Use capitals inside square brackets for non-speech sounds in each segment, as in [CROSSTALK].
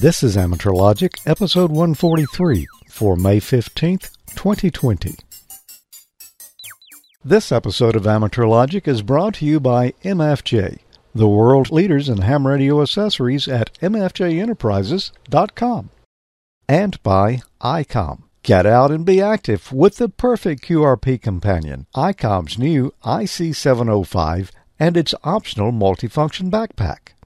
This is Amateur Logic, episode 143 for May 15th, 2020. This episode of Amateur Logic is brought to you by MFJ, the world leaders in ham radio accessories at mfjenterprises.com, and by ICOM. Get out and be active with the perfect QRP companion, ICOM's new IC705 and its optional multifunction backpack.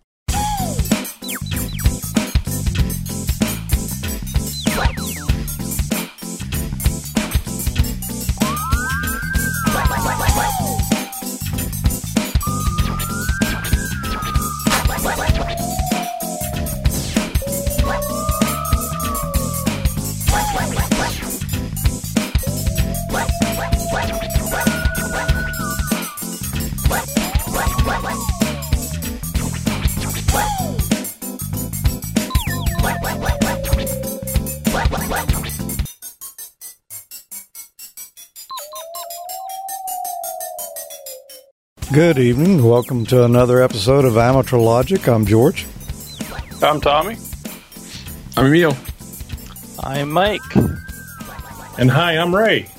Good evening. Welcome to another episode of Amateur Logic. I'm George. I'm Tommy. I'm Emil. I'm Mike. And hi, I'm Ray.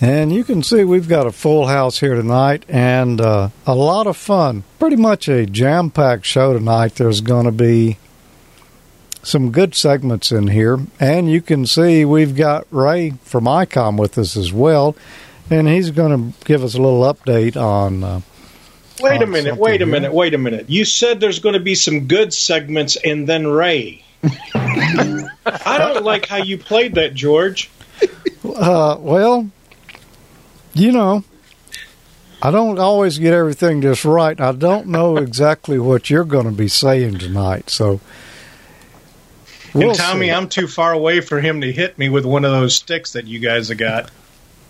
And you can see we've got a full house here tonight and uh, a lot of fun. Pretty much a jam packed show tonight. There's going to be some good segments in here. And you can see we've got Ray from ICOM with us as well and he's going to give us a little update on. Uh, wait a minute! Wait a here. minute! Wait a minute! You said there's going to be some good segments, and then Ray. [LAUGHS] I don't like how you played that, George. Uh, well, you know, I don't always get everything just right. I don't know exactly what you're going to be saying tonight, so. We'll and Tommy, see. I'm too far away for him to hit me with one of those sticks that you guys have got.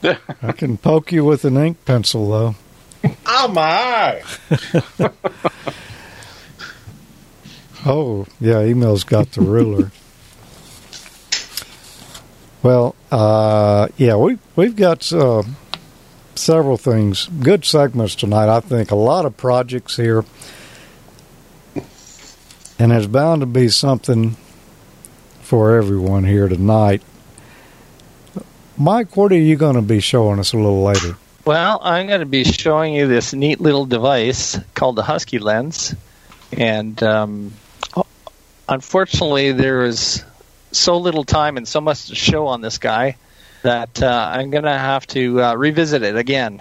I can poke you with an ink pencil, though. [LAUGHS] Oh my! [LAUGHS] oh yeah, Emil's got the ruler. well, uh, yeah, we we've got uh, several things, good segments tonight. I think a lot of projects here, and there's bound to be something for everyone here tonight. Mike, what are you going to be showing us a little later? Well, I'm going to be showing you this neat little device called the Husky Lens. And um, unfortunately, there is so little time and so much to show on this guy that uh, I'm going to have to uh, revisit it again.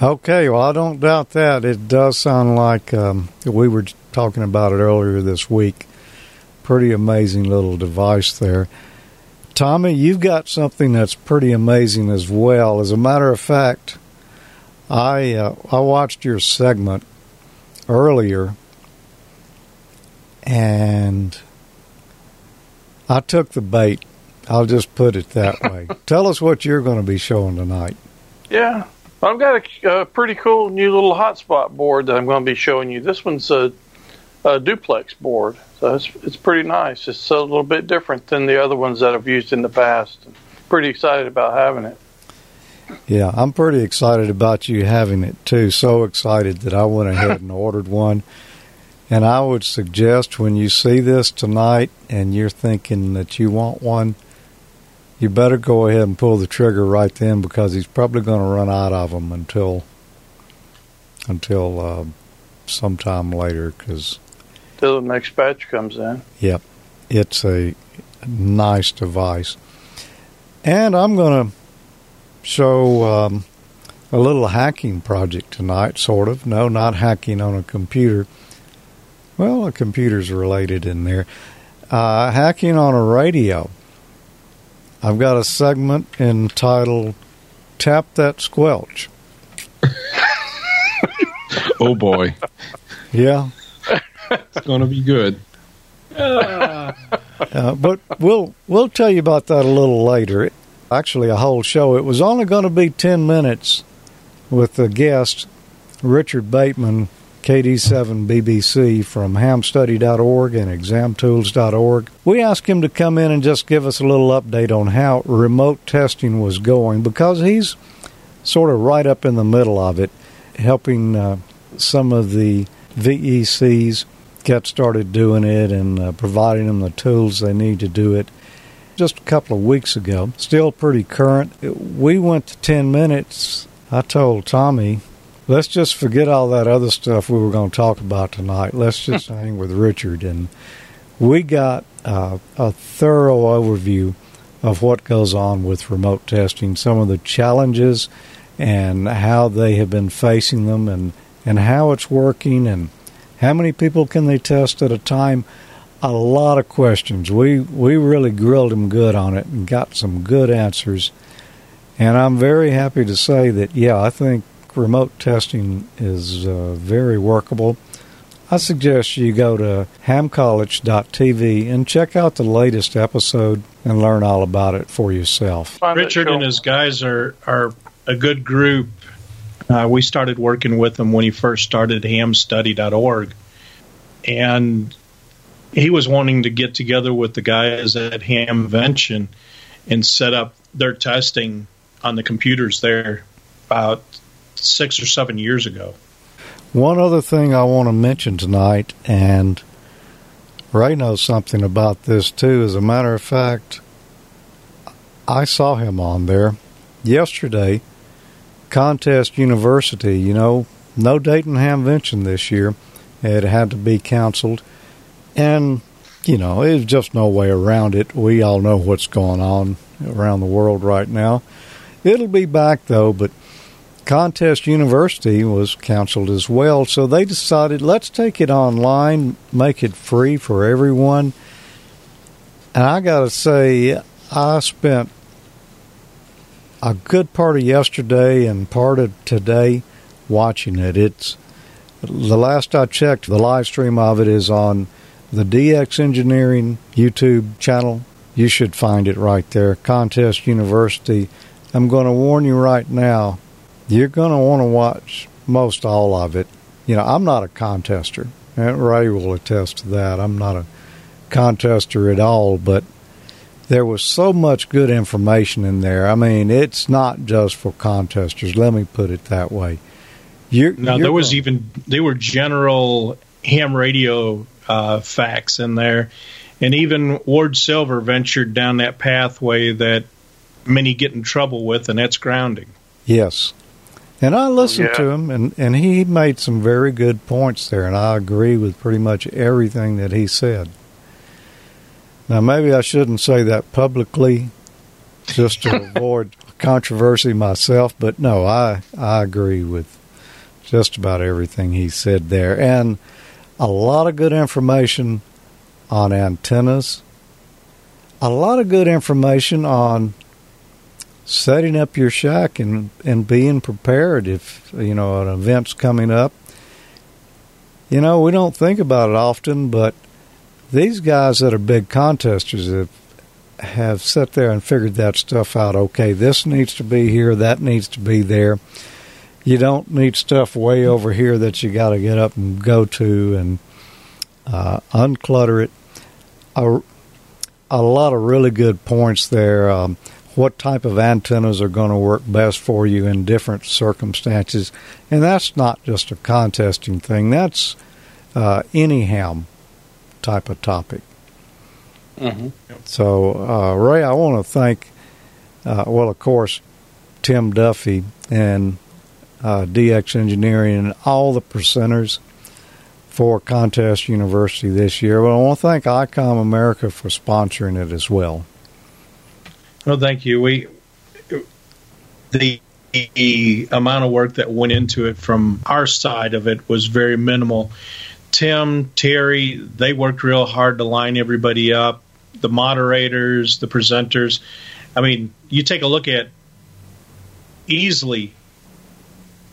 Okay, well, I don't doubt that. It does sound like um, we were talking about it earlier this week. Pretty amazing little device there. Tommy, you've got something that's pretty amazing as well. As a matter of fact, I uh, I watched your segment earlier, and I took the bait. I'll just put it that [LAUGHS] way. Tell us what you're going to be showing tonight. Yeah, I've got a, a, pretty cool new little hotspot board that I'm going to be showing you. This one's a, a duplex board. So it's it's pretty nice. It's a little bit different than the other ones that I've used in the past. I'm Pretty excited about having it. Yeah, I'm pretty excited about you having it too. So excited that I went ahead and ordered one. And I would suggest when you see this tonight and you're thinking that you want one, you better go ahead and pull the trigger right then because he's probably going to run out of them until until uh, sometime later because till the next batch comes in. Yep, it's a nice device. And I'm going to show um, a little hacking project tonight, sort of. No, not hacking on a computer. Well, a computer's related in there. Uh, hacking on a radio. I've got a segment entitled Tap That Squelch. [LAUGHS] oh boy. Yeah, it's going to be good. [LAUGHS] Uh, but we'll we'll tell you about that a little later. Actually, a whole show. It was only going to be ten minutes with the guest Richard Bateman, KD7 BBC from hamstudy.org and examtools.org. We asked him to come in and just give us a little update on how remote testing was going because he's sort of right up in the middle of it, helping uh, some of the VECs get started doing it and uh, providing them the tools they need to do it just a couple of weeks ago. Still pretty current. We went to 10 minutes. I told Tommy, let's just forget all that other stuff we were going to talk about tonight. Let's [LAUGHS] just hang with Richard. And we got uh, a thorough overview of what goes on with remote testing, some of the challenges and how they have been facing them and, and how it's working and how many people can they test at a time a lot of questions we we really grilled him good on it and got some good answers and i'm very happy to say that yeah i think remote testing is uh, very workable I suggest you go to hamcollege.tv and check out the latest episode and learn all about it for yourself. Richard and his guys are, are a good group. Uh, we started working with him when he first started hamstudy.org. And he was wanting to get together with the guys at Hamvention and set up their testing on the computers there about six or seven years ago. One other thing I want to mention tonight, and Ray knows something about this too. As a matter of fact, I saw him on there yesterday. Contest University, you know, no Dayton Hamvention this year. It had to be canceled. And, you know, there's just no way around it. We all know what's going on around the world right now. It'll be back, though, but Contest University was canceled as well, so they decided let's take it online, make it free for everyone. And I got to say, I spent a good part of yesterday and part of today watching it. It's the last I checked, the live stream of it is on the DX Engineering YouTube channel. You should find it right there. Contest University. I'm going to warn you right now you're going to want to watch most all of it. You know, I'm not a contester. Ray will attest to that. I'm not a contester at all, but there was so much good information in there. I mean, it's not just for contesters. Let me put it that way. You're, now you're there was going, even there were general ham radio uh, facts in there, and even Ward Silver ventured down that pathway that many get in trouble with, and that's grounding. Yes, and I listened yeah. to him, and, and he made some very good points there, and I agree with pretty much everything that he said. Now, maybe I shouldn't say that publicly just to [LAUGHS] avoid controversy myself, but no, I, I agree with just about everything he said there. And a lot of good information on antennas, a lot of good information on setting up your shack and and being prepared if you know an event's coming up. You know, we don't think about it often, but these guys that are big contesters have have sat there and figured that stuff out. Okay, this needs to be here, that needs to be there. You don't need stuff way over here that you got to get up and go to and uh, unclutter it. A, a lot of really good points there. Um, what type of antennas are going to work best for you in different circumstances. And that's not just a contesting thing, that's uh, any ham type of topic. Mm-hmm. So, uh, Ray, I want to thank, uh, well, of course, Tim Duffy and uh, DX Engineering and all the presenters for Contest University this year. But I want to thank ICOM America for sponsoring it as well. Well, thank you. We the, the amount of work that went into it from our side of it was very minimal. Tim, Terry, they worked real hard to line everybody up. The moderators, the presenters. I mean, you take a look at easily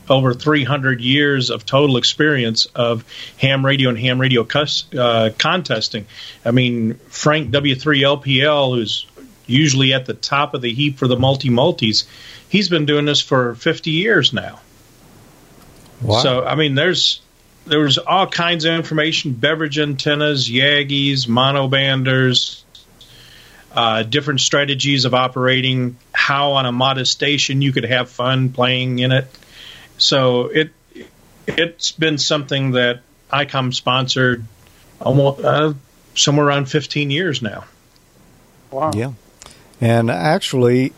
over 300 years of total experience of ham radio and ham radio cus, uh, contesting. I mean, Frank W3LPL, who's usually at the top of the heap for the multi multis. He's been doing this for 50 years now. Wow. So I mean, there's there's all kinds of information: beverage antennas, Yagis, monobanders, uh, different strategies of operating, how on a modest station you could have fun playing in it. So it it's been something that ICOM sponsored almost uh, somewhere around 15 years now. Wow. Yeah. And actually,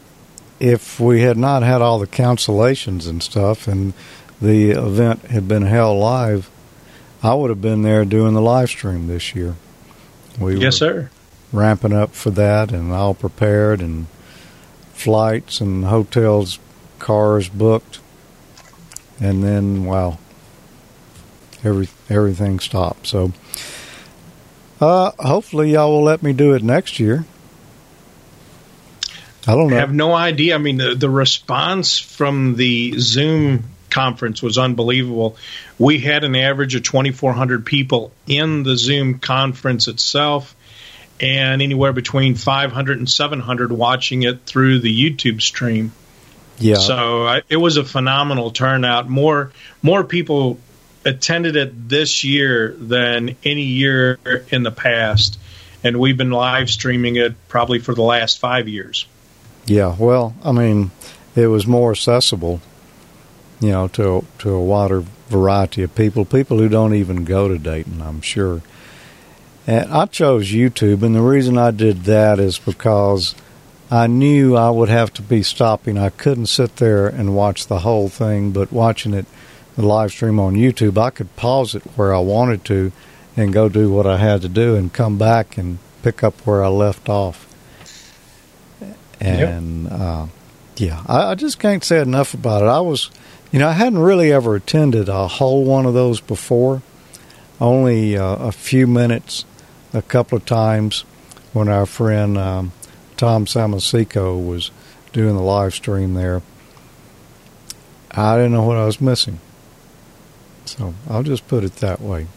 if we had not had all the cancellations and stuff and the event had been held live, I would have been there doing the live stream this year. We yes, were sir. ramping up for that and all prepared and flights and hotels, cars booked. And then, wow, every everything stopped. So, uh, hopefully, y'all will let me do it next year. I don't know. I have no idea. I mean, the, the response from the Zoom conference was unbelievable. We had an average of 2,400 people in the Zoom conference itself, and anywhere between 500 and 700 watching it through the YouTube stream. Yeah. So I, it was a phenomenal turnout. More more people attended it this year than any year in the past, and we've been live streaming it probably for the last five years. Yeah, well, I mean, it was more accessible, you know, to to a wider variety of people, people who don't even go to Dayton, I'm sure. And I chose YouTube, and the reason I did that is because I knew I would have to be stopping. I couldn't sit there and watch the whole thing, but watching it, the live stream on YouTube, I could pause it where I wanted to and go do what I had to do and come back and pick up where I left off. And uh, yeah, I, I just can't say enough about it. I was, you know, I hadn't really ever attended a whole one of those before. Only uh, a few minutes, a couple of times when our friend um, Tom Samasico was doing the live stream there. I didn't know what I was missing. So I'll just put it that way.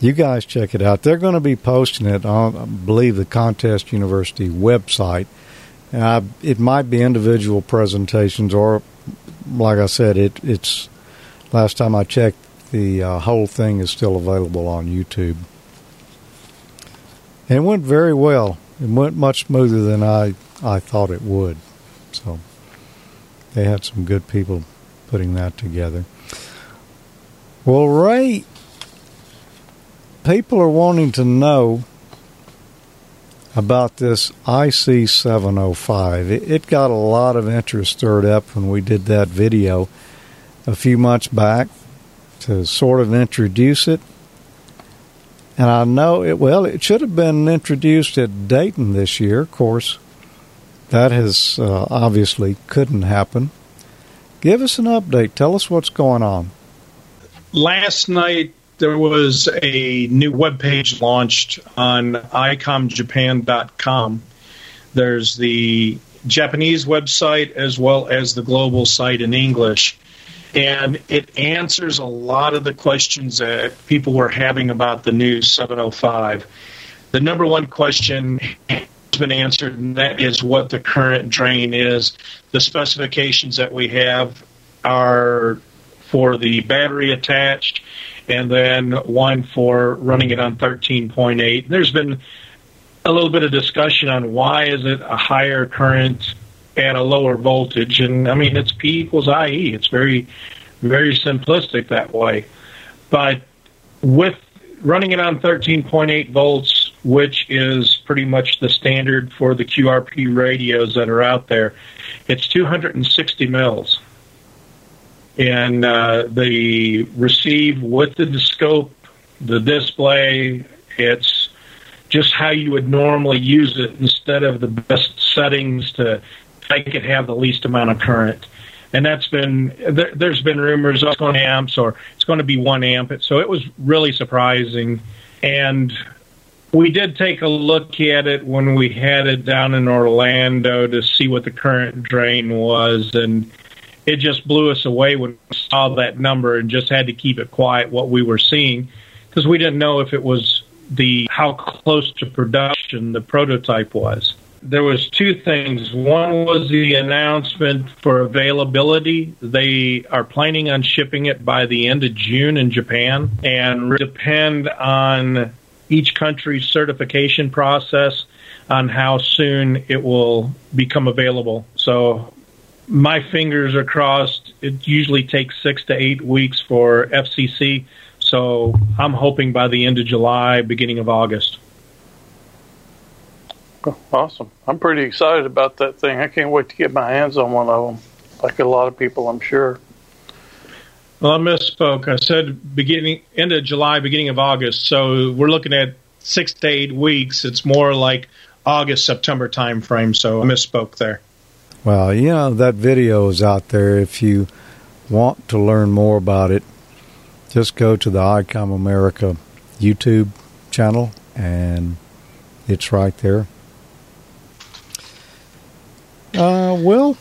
You guys check it out. They're going to be posting it on, I believe, the Contest University website. Uh, it might be individual presentations, or like I said, it, it's last time I checked, the uh, whole thing is still available on YouTube. And it went very well. It went much smoother than I, I thought it would. So they had some good people putting that together. Well, Ray, people are wanting to know about this IC 705. It, got a lot of interest stirred up when we did that video a few months back to sort of introduce it. And I know it, well, it should have been introduced at Dayton this year. Of course, that has uh, obviously couldn't happen. Give us an update. Tell us what's going on. Last night, there was a new web page launched on icomjapan.com. There's the Japanese website as well as the global site in English. And it answers a lot of the questions that people were having about the new 705. The number one question has been answered, and that is what the current drain is. The specifications that we have are for the battery attached and then one for running it on 13.8. There's been a little bit of discussion on why is it a higher current at a lower voltage, and I mean it's P equals IE. It's very, very simplistic that way, but with running it on 13.8 volts, which is pretty much the standard for the QRP radios that are out there, it's 260 mils and uh, the receive with the scope, the display. It's just how you would normally use it instead of the best settings to make it have the least amount of current. And that's been there, there's been rumors of going amps or it's going to be one amp. So it was really surprising, and we did take a look at it when we had it down in Orlando to see what the current drain was, and it just blew us away when we saw that number and just had to keep it quiet what we were seeing because we didn't know if it was the how close to production the prototype was. There was two things. One was the announcement for availability. They are planning on shipping it by the end of June in Japan and depend on each country's certification process on how soon it will become available. So my fingers are crossed. It usually takes six to eight weeks for FCC So I'm hoping by the end of July, beginning of August. Awesome. I'm pretty excited about that thing. I can't wait to get my hands on one of them, like a lot of people, I'm sure. Well, I misspoke. I said beginning end of July, beginning of August. So we're looking at six to eight weeks. It's more like August, September time frame. So I misspoke there. Well, you know that video is out there. If you want to learn more about it, just go to the ICOM America YouTube channel, and it's right there. Uh, well,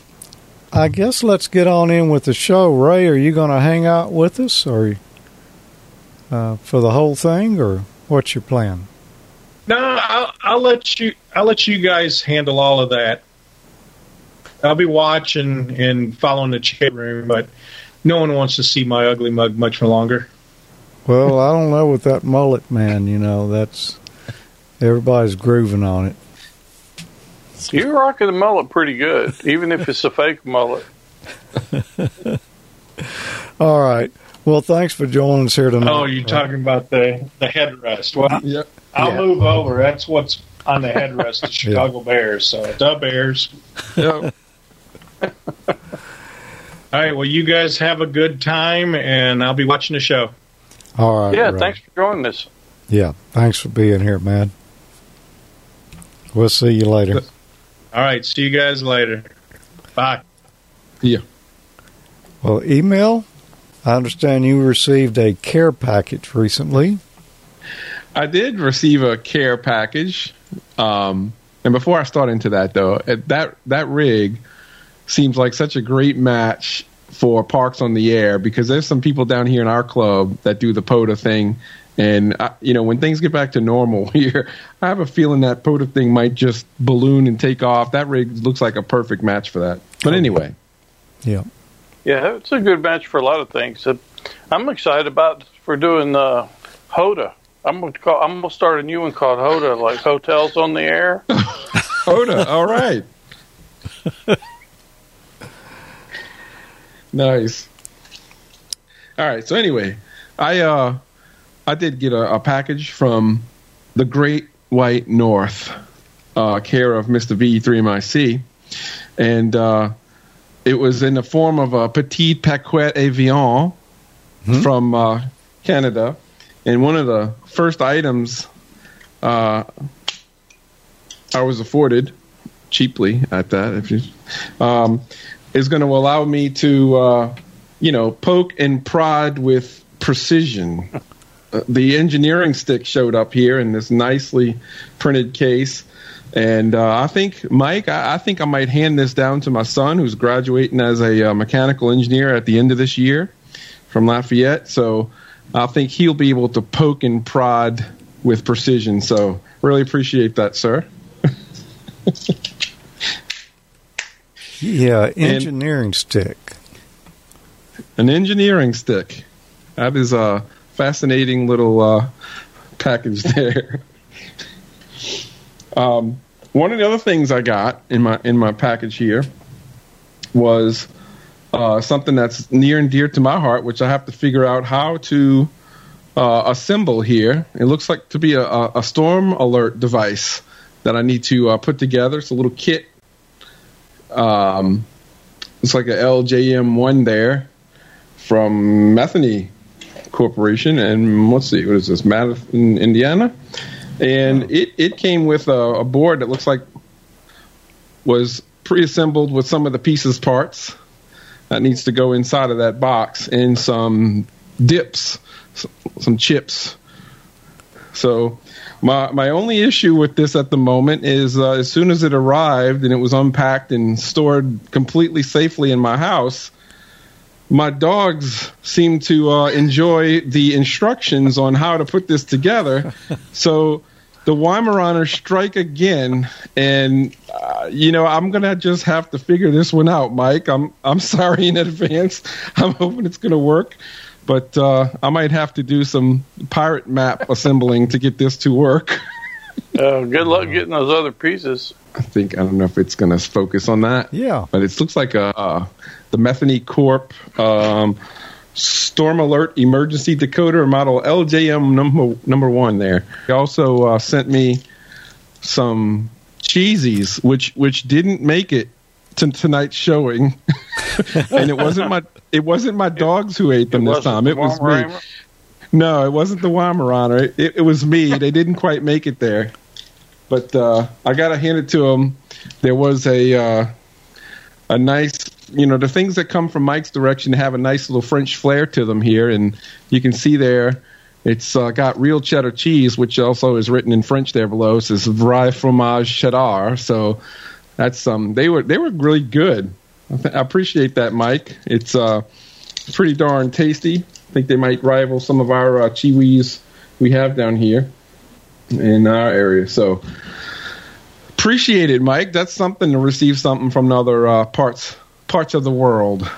I guess let's get on in with the show. Ray, are you going to hang out with us, or uh, for the whole thing, or what's your plan? No, I'll, I'll let you. I'll let you guys handle all of that. I'll be watching and following the chat room, but no one wants to see my ugly mug much longer. Well, I don't know with that mullet, man. You know, that's everybody's grooving on it. You're rocking the mullet pretty good, even if it's a fake mullet. [LAUGHS] All right. Well, thanks for joining us here tonight. Oh, you're talking about the the headrest. Well, Yep. I'll Yeah. move over. That's what's on the headrest. The [LAUGHS] Chicago Bears. So the Bears. Yep. [LAUGHS] All right. Well, you guys have a good time, and I'll be watching the show. All right. Yeah, Ray. thanks for joining us. Yeah, thanks for being here, man. We'll see you later. All right. See you guys later. Bye. Yeah. Well, Emil. I understand you received a care package recently. I did receive a care package. Um, and before I start into that, though, that that rig seems like such a great match for Parks on the Air because there's some people down here in our club that do the POTA thing. And, I, you know, when things get back to normal [LAUGHS] here, I have a feeling that POTA thing might just balloon and take off. That rig looks like a perfect match for that. But anyway, Yeah. Yeah, it's a good match for a lot of things. Uh, I'm excited about for doing uh, Hoda. I'm gonna call. I'm gonna start a new one called Hoda, like hotels on the air. [LAUGHS] POTA, all right. [LAUGHS] nice. All right. So anyway, I uh I did get a, a package from the Great White North, uh, care of Mr. VE3MIC, and uh, it was in the form of a petite paquet avion from uh, Canada, and one of the first items uh, I was afforded cheaply at that, if you um, is going to allow me to, uh, you know, poke and prod with precision. Uh, the engineering stick showed up here in this nicely printed case. And uh, I think, Mike, I, I think I might hand this down to my son, who's graduating as a uh, mechanical engineer at the end of this year from Lafayette. So I think he'll be able to poke and prod with precision. So really appreciate that, sir. [LAUGHS] Yeah, engineering stick. An engineering stick. That is a fascinating little uh, package [LAUGHS] there. um, one of the other things I got in my in my package here was uh, something that's near and dear to my heart, which I have to figure out how to uh, assemble here. It looks like to be a, a, a storm alert device that I need to uh, put together. It's a little kit. Um, it's like a LJM1 there from Metheny Corporation, and let's see, what is this, Madison, Indiana? And it, it came with a, a board that looks like was pre-assembled with some of the pieces parts that needs to go inside of that box, and some dips, some chips. So my my only issue with this at the moment is uh, as soon as it arrived and it was unpacked and stored completely safely in my house, my dogs seem to uh, enjoy the instructions on how to put this together. [LAUGHS] so the Weimaraners strike again, and uh, you know I'm gonna just have to figure this one out, Mike. I'm I'm [LAUGHS] sorry in advance. I'm hoping it's gonna work, but uh, I might have to do some pirate map assembling to get this to work. Uh, [LAUGHS] good luck getting those other pieces. I think I don't know if it's gonna focus on that. Yeah. but it looks like a uh, the Metheny Corp um, Storm Alert Emergency Decoder model LJM number number one. There. He also uh, sent me some cheesies, which which didn't make it to tonight's showing, [LAUGHS] and it wasn't my it wasn't my dogs who ate them this time. It was me. No, it wasn't the Weimaraner. It, it, was me. they didn't quite make it there, but uh, I got to hand it to them. There was a uh, a nice, you know, the things that come from Mike's direction have a nice little French flair to them here, and you can see there. It's uh, got real cheddar cheese, which also is written in French there below. It says "Vrai fromage cheddar." So that's um, they were they were really good. I appreciate that, Mike. It's uh, pretty darn tasty. I think they might rival some of our uh, Cheewees we have down here in our area. So appreciate it, Mike. That's something to receive something from other uh, parts parts of the world.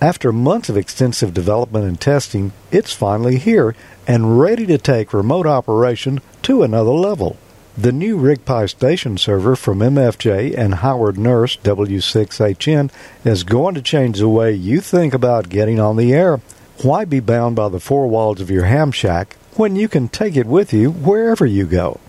After months of extensive development and testing, it's finally here and ready to take remote operation to another level. The new RigPi station server from MFJ and Howard Nurse W6HN is going to change the way you think about getting on the air why be bound by the four walls of your ham shack when you can take it with you wherever you go?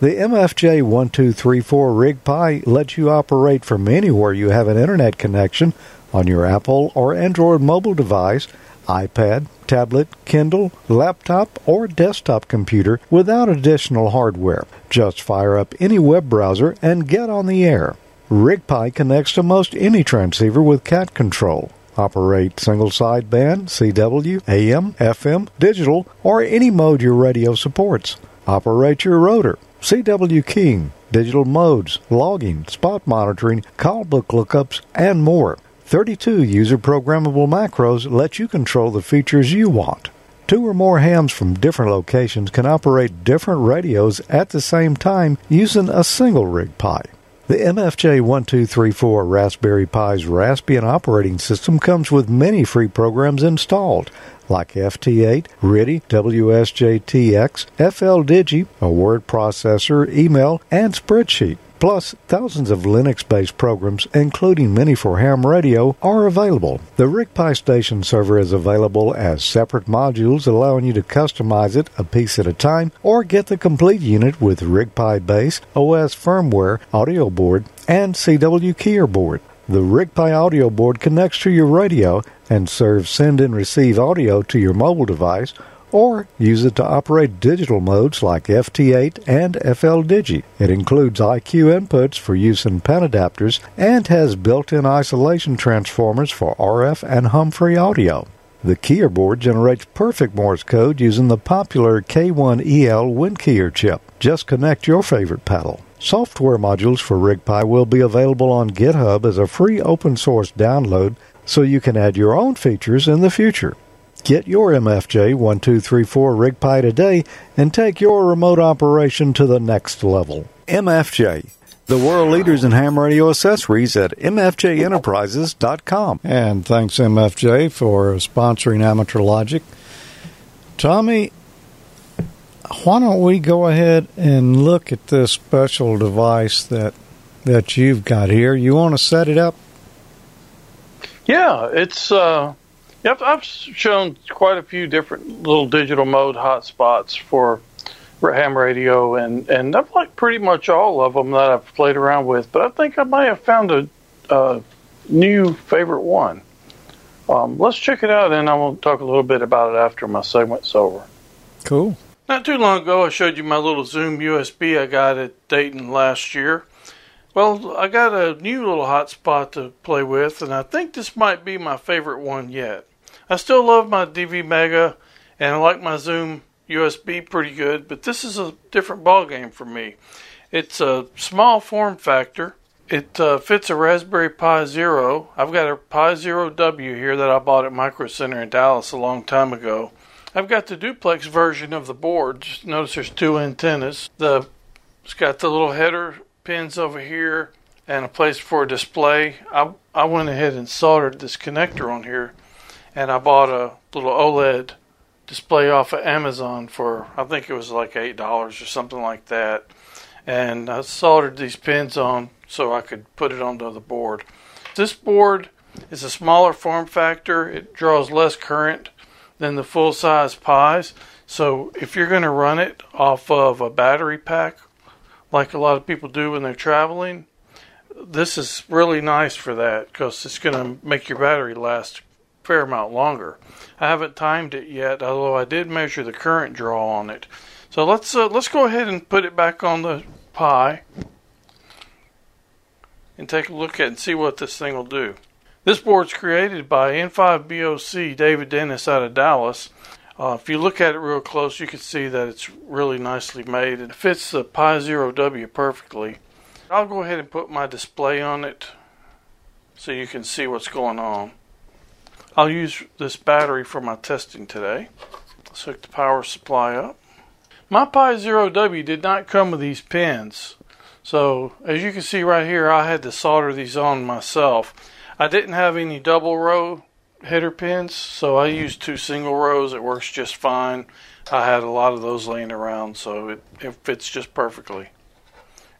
The MFJ 1234 RigPi lets you operate from anywhere you have an internet connection on your Apple or Android mobile device, iPad, tablet, Kindle, laptop, or desktop computer without additional hardware. Just fire up any web browser and get on the air. RigPi connects to most any transceiver with cat control. Operate single sideband, CW, AM, FM, digital, or any mode your radio supports. Operate your rotor, CW keying, digital modes, logging, spot monitoring, call book lookups, and more. 32 user programmable macros let you control the features you want. Two or more hams from different locations can operate different radios at the same time using a single rig RigPi. The MFJ1234 Raspberry Pi's Raspbian operating system comes with many free programs installed, like FT8, RTTY, WSJTX, FLDigi, a word processor, email, and spreadsheet. Plus, thousands of Linux based programs, including many for ham radio, are available. The RigPi Station server is available as separate modules, allowing you to customize it a piece at a time, or get the complete unit with RigPi base, OS firmware, audio board, and CW keyer board. The RigPi audio board connects to your radio and serves send and receive audio to your mobile device or use it to operate digital modes like FT8 and FLDigi. It includes IQ inputs for use in panadapters and has built-in isolation transformers for RF and hum-free audio. The keyer board generates perfect Morse code using the popular K1EL WinKeyer chip. Just connect your favorite pedal. Software modules for RigPi will be available on GitHub as a free open source download so you can add your own features in the future. Get your MFJ 1234 RigPi today and take your remote operation to the next level. MFJ, the world leaders in ham radio accessories at MFJEnterprises.com. And thanks, MFJ, for sponsoring Amateur Logic. Tommy, why don't we go ahead and look at this special device that that you've got here? You want to set it up? Yeah, it's uh, Yep, I've shown quite a few different little digital mode hotspots for ham radio, and and I've liked pretty much all of them that I've played around with. But I think I might have found a, a new favorite one. Um, let's check it out, and I will talk a little bit about it after my segment's over. Cool. Not too long ago, I showed you my little Zoom USB I got at Dayton last year. Well, I got a new little hotspot to play with, and I think this might be my favorite one yet. I still love my DV Mega and I like my Zoom USB pretty good, but this is a different ball game for me. It's a small form factor. It uh, fits a Raspberry Pi Zero. I've got a Pi Zero W here that I bought at Micro Center in Dallas a long time ago. I've got the duplex version of the board. Notice there's two antennas. The it's got the little header pins over here and a place for a display. I I went ahead and soldered this connector on here and I bought a little OLED display off of Amazon for I think it was like eight dollars or something like that. And I soldered these pins on so I could put it onto the board. This board is a smaller form factor. It draws less current than the full size Pies. So if you're going to run it off of a battery pack, like a lot of people do when they're traveling, this is really nice for that because it's going to make your battery last fair amount longer. I haven't timed it yet, although I did measure the current draw on it. So let's uh, let's go ahead and put it back on the Pi and take a look at and see what this thing will do. This board's created by N5BOC David Dennis out of Dallas. Uh, if you look at it real close, you can see that it's really nicely made. It fits the Pi Zero W perfectly. I'll go ahead and put my display on it so you can see what's going on. I'll use this battery for my testing today. Let's hook the power supply up. My Pi Zero W did not come with these pins. So as you can see right here, I had to solder these on myself. I didn't have any double row header pins, so I used two single rows. It works just fine. I had a lot of those laying around, so it, it fits just perfectly.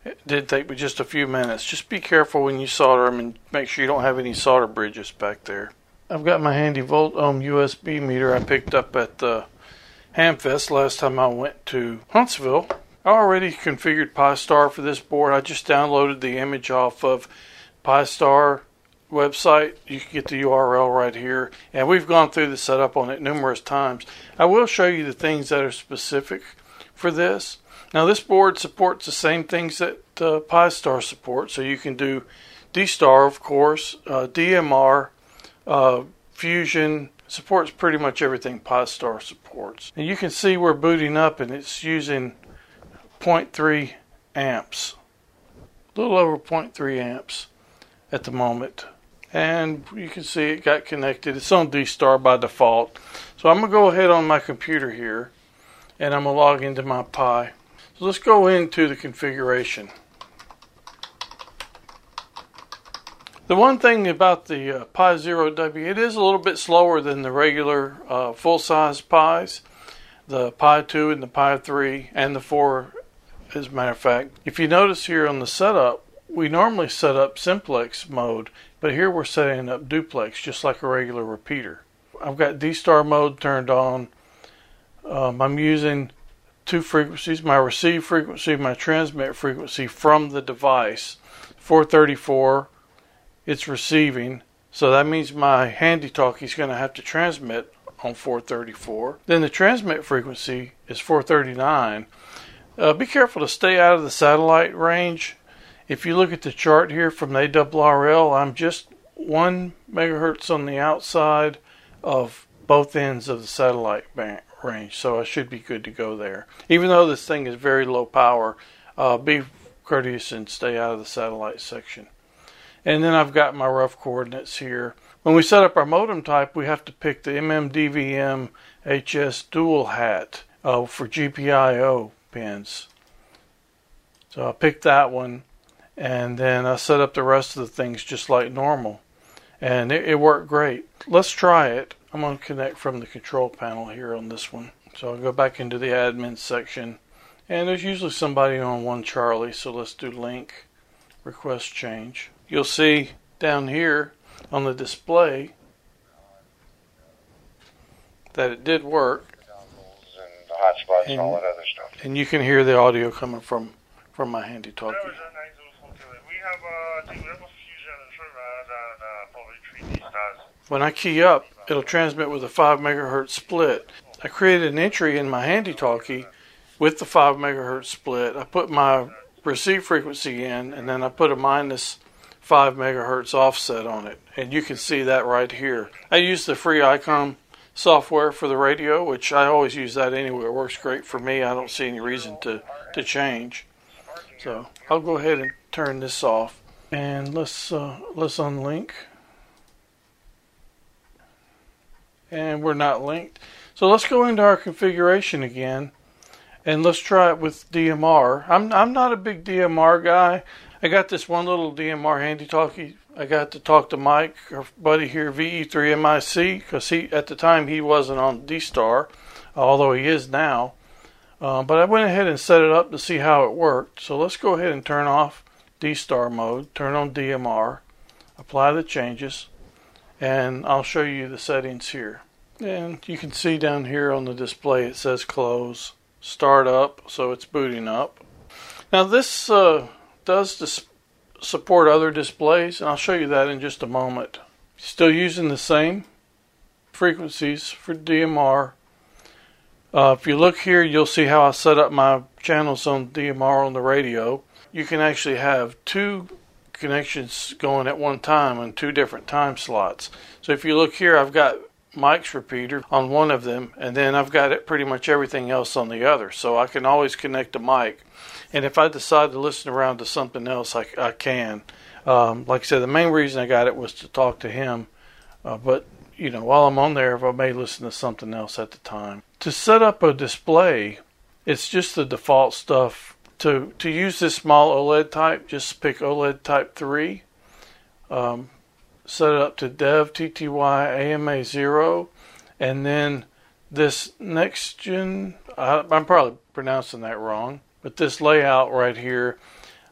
It did take me just a few minutes. Just be careful when you solder them and make sure you don't have any solder bridges back there. I've got my handy volt ohm USB meter I picked up at the Hamfest last time I went to Huntsville. I already configured Pi-Star for this board. I just downloaded the image off of Pi-Star website. You can get the URL right here. And we've gone through the setup on it numerous times. I will show you the things that are specific for this. Now, this board supports the same things that uh, Pi-Star supports, so you can do D-Star, of course, uh, DMR, uh, Fusion, supports pretty much everything Pi-Star supports. And you can see we're booting up and it's using 0.3 amps, a little over 0.3 amps at the moment. And you can see it got connected. It's on D-Star by default. So I'm going to go ahead on my computer here and I'm going to log into my Pi. So let's go into the configuration. The one thing about the uh, Pi Zero W, it is a little bit slower than the regular uh, full size Pis, the Pi 2 and the Pi 3 and the 4, as a matter of fact. If you notice here on the setup, we normally set up simplex mode, but here we're setting up duplex just like a regular repeater. I've got D star mode turned on. Um, I'm using two frequencies my receive frequency, my transmit frequency from the device. 434, it's receiving. So that means my handy talkie is going to have to transmit on 434. Then the transmit frequency is 439. Uh, be careful to stay out of the satellite range. If you look at the chart here from the ARRL, I'm just one megahertz on the outside of both ends of the satellite band range, so I should be good to go there. Even though this thing is very low power, uh, be courteous and stay out of the satellite section. And then I've got my rough coordinates here. When we set up our modem type, we have to pick the MMDVM HS dual hat uh, for GPIO pins. So I picked that one, and then I set up the rest of the things just like normal. And it, it worked great. Let's try it. I'm going to connect from the control panel here on this one. So I'll go back into the admin section. And there's usually somebody on one Charlie, so let's do link, request change. You'll see down here on the display that it did work. And, and, and you can hear the audio coming from, from my handy talkie. When I key up, it'll transmit with a 5 megahertz split. I created an entry in my handy talkie with the 5 megahertz split. I put my receive frequency in and then I put a minus 5 megahertz offset on it. And you can see that right here. I use the free ICOM software for the radio, which I always use that anyway. It works great for me. I don't see any reason to, to change. So I'll go ahead and turn this off and let's uh, let's unlink. and we're not linked. So let's go into our configuration again and let's try it with DMR. I'm I'm not a big DMR guy. I got this one little DMR handy talkie. I got to talk to Mike, our buddy here, VE3MIC, because he at the time he wasn't on D-Star, although he is now. Uh, but I went ahead and set it up to see how it worked. So let's go ahead and turn off D-Star mode, turn on DMR, apply the changes and I'll show you the settings here. And you can see down here on the display it says close, start up, so it's booting up. Now this uh, does dis- support other displays, and I'll show you that in just a moment. Still using the same frequencies for DMR. Uh, if you look here, you'll see how I set up my channels on DMR on the radio. You can actually have two connections going at one time on two different time slots. So if you look here, I've got Mike's repeater on one of them, and then I've got it pretty much everything else on the other. So I can always connect a mic. And if I decide to listen around to something else, I, I can. Um, like I said, the main reason I got it was to talk to him. Uh, but, you know, while I'm on there, if I may listen to something else at the time. To set up a display, it's just the default stuff. To, to use this small OLED type, just pick OLED type 3. Um, set it up to dev TTY AMA 0. And then this next gen, I, I'm probably pronouncing that wrong, but this layout right here,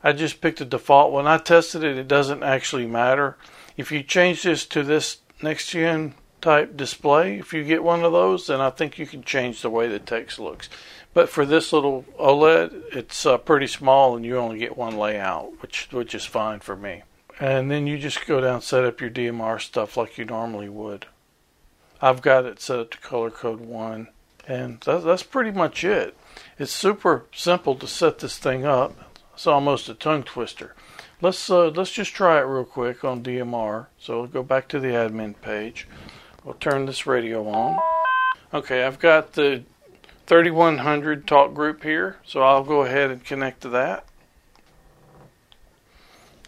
I just picked a default. When I tested it, it doesn't actually matter. If you change this to this next gen type display, if you get one of those, then I think you can change the way the text looks. But for this little OLED, it's uh, pretty small and you only get one layout, which which is fine for me. And then you just go down set up your DMR stuff like you normally would. I've got it set up to color code 1 and that's pretty much it. It's super simple to set this thing up. It's almost a tongue twister. Let's uh, let's just try it real quick on DMR. So we'll go back to the admin page. We'll turn this radio on. Okay, I've got the 3100 talk group here, so I'll go ahead and connect to that.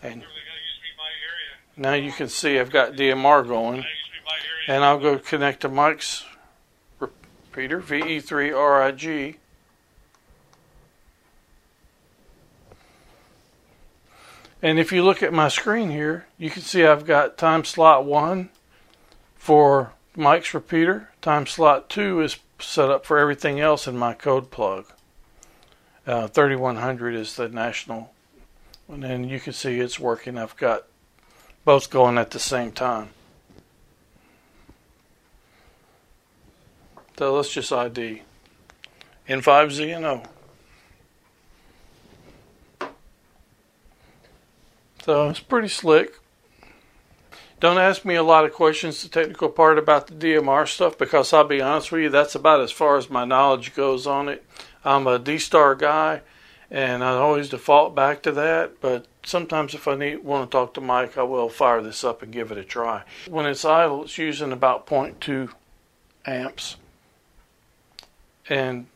And now you can see I've got DMR going, and I'll go connect to Mike's repeater VE3RIG. And if you look at my screen here, you can see I've got time slot 1 for Mike's repeater. Time slot 2 is set up for everything else in my code plug. Uh, 3100 is the national. And then you can see it's working. I've got both going at the same time. So let's just ID N5ZNO. So it's pretty slick. Don't ask me a lot of questions, the technical part about the DMR stuff, because I'll be honest with you, that's about as far as my knowledge goes on it. I'm a D star guy, and I always default back to that, but sometimes if I need want to talk to Mike, I will fire this up and give it a try. When it's idle, it's using about 0.2 amps and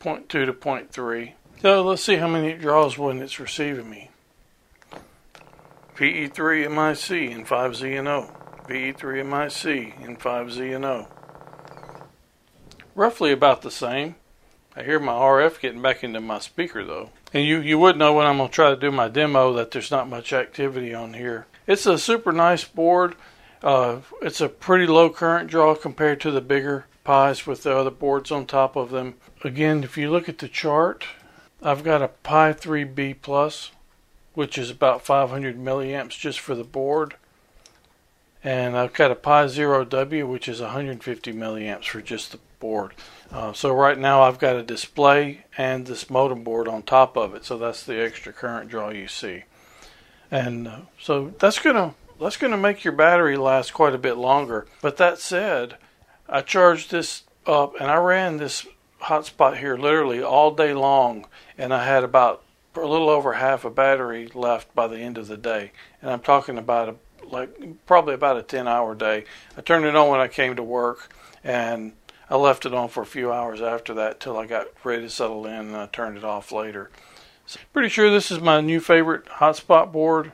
0.2 to 0.3. So let's see how many it draws when it's receiving me. VE3MIC N5ZNO. VE3MIC and 5Z and Roughly about the same. I hear my RF getting back into my speaker though. And you, you would know when I'm going to try to do my demo that there's not much activity on here. It's a super nice board. Uh, it's a pretty low current draw compared to the bigger Pis with the other boards on top of them. Again, if you look at the chart, I've got a Pi 3B Plus which is about 500 milliamps just for the board. And I've got a Pi Zero W, which is 150 milliamps for just the board. Uh, so right now I've got a display and this modem board on top of it, so that's the extra current draw you see. And uh, so that's gonna that's gonna make your battery last quite a bit longer. But that said, I charged this up and I ran this hotspot here literally all day long, and I had about a little over half a battery left by the end of the day, and I'm talking about a like probably about a 10 hour day. I turned it on when I came to work, and I left it on for a few hours after that till I got ready to settle in, and I turned it off later. So pretty sure this is my new favorite hotspot board,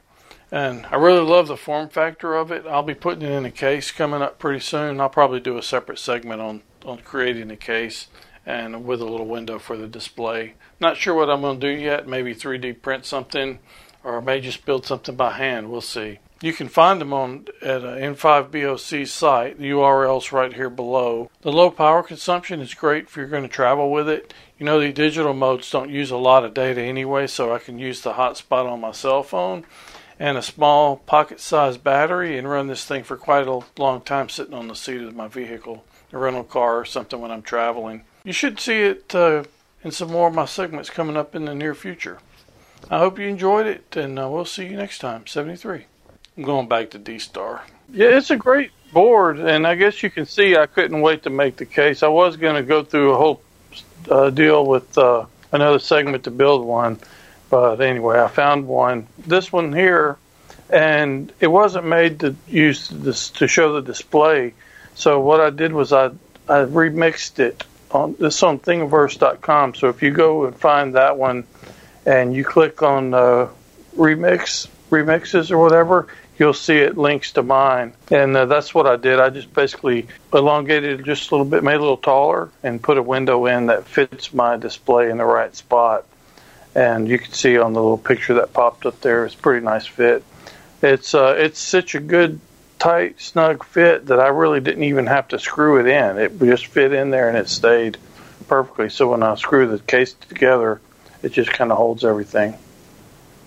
and I really love the form factor of it. I'll be putting it in a case coming up pretty soon. I'll probably do a separate segment on on creating a case and with a little window for the display. Not sure what I'm going to do yet. Maybe 3D print something, or I may just build something by hand. We'll see. You can find them on at N5BOC site. The URL's right here below. The low power consumption is great if you're going to travel with it. You know the digital modes don't use a lot of data anyway, so I can use the hotspot on my cell phone and a small pocket-sized battery and run this thing for quite a long time sitting on the seat of my vehicle a rental car or something when I'm traveling. You should see it uh, in some more of my segments coming up in the near future. I hope you enjoyed it, and uh, we'll see you next time. 73. I'm going back to D Star. Yeah, it's a great board, and I guess you can see I couldn't wait to make the case. I was going to go through a whole uh, deal with uh, another segment to build one, but anyway, I found one. This one here, and it wasn't made to use this to show the display. So what I did was I I remixed it on this on Thingiverse.com. So if you go and find that one, and you click on uh, remix remixes or whatever, you'll see it links to mine. And uh, that's what I did. I just basically elongated it just a little bit, made it a little taller, and put a window in that fits my display in the right spot. And you can see on the little picture that popped up there, it's a pretty nice fit. It's uh, it's such a good tight, snug fit that I really didn't even have to screw it in. It just fit in there and it stayed perfectly. So when I screw the case together, it just kind of holds everything.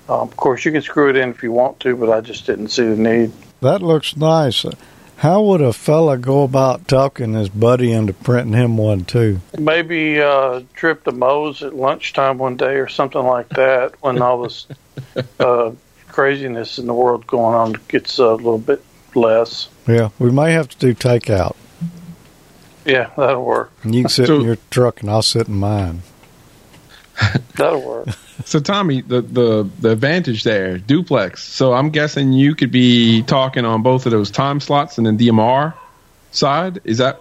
Um, of course, you can screw it in if you want to, but I just didn't see the need. That looks nice. How would a fella go about talking his buddy into printing him one too? Maybe uh, trip to Moe's at lunchtime one day or something like that when all this uh, [LAUGHS] craziness in the world going on gets a little bit less. Yeah, we may have to do takeout. Yeah, that'll work. And you can sit So- in your truck and I'll sit in mine. [LAUGHS] That'll work. So Tommy, the, the the advantage there, duplex. So I'm guessing you could be talking on both of those time slots and then DMR side. Is that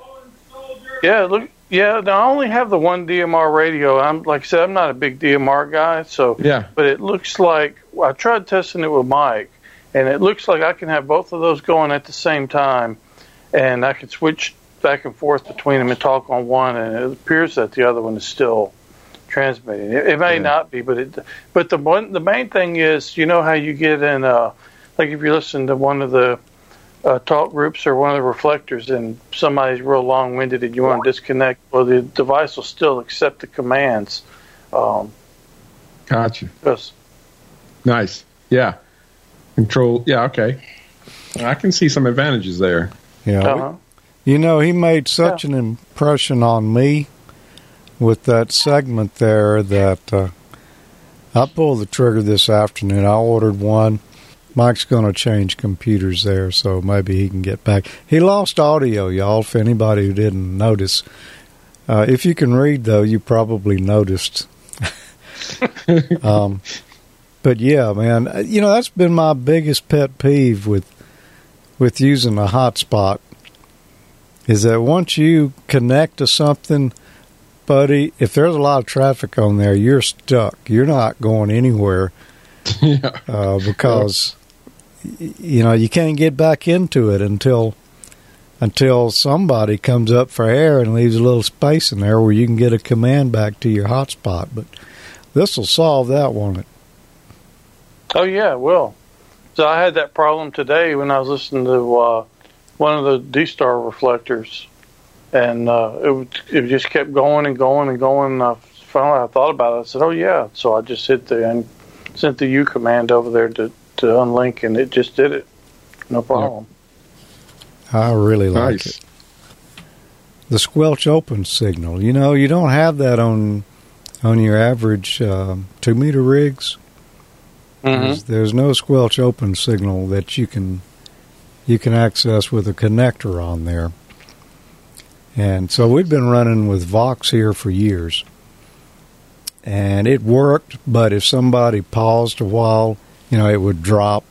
Yeah, look. Yeah, now I only have the one DMR radio. I'm like I said, I'm not a big DMR guy, so yeah? but it looks like well, I tried testing it with Mike, and it looks like I can have both of those going at the same time, and I can switch back and forth between them and talk on one, and it appears that the other one is still transmitting. It, it may Yeah. not be, but it. But the one, the main thing is, you know how you get in, uh, like if you listen to one of the uh, talk groups or one of the reflectors, and somebody's real long-winded, and you want to disconnect, well, the device will still accept the commands. Um, Gotcha. just Nice. Yeah. Control. Yeah. Okay. I can see some advantages there. Yeah. uh-huh. You know, he made such an impression on me with that segment there that uh, I pulled the trigger this afternoon. I ordered one. Mike's going to change computers there, so maybe he can get back. He lost audio, y'all, for anybody who didn't notice. Uh, if you can read, though, you probably noticed. [LAUGHS] um, but yeah, man, uh, you know that's been my biggest pet peeve with with using a hotspot is that once you connect to something, buddy, if there's a lot of traffic on there, you're stuck. You're not going anywhere [LAUGHS] yeah. uh, because you know you can't get back into it until until somebody comes up for air and leaves a little space in there where you can get a command back to your hotspot. But this will solve that, won't it? Oh yeah, it will. So I had that problem today when I was listening to uh, one of the D Star reflectors, and uh, it it just kept going and going and going. And I finally I thought about it. I said, "Oh yeah." So I just hit the and sent the U command over there to to unlink, and it just did it. No problem. I really like Nice. it. The squelch open signal. You know, you don't have that on on your average um, two meter rigs. Mm-hmm. There's, there's no squelch open signal that you can you can access with a connector on there. And so we've been running with Vox here for years. And it worked, but if somebody paused a while, you know, it would drop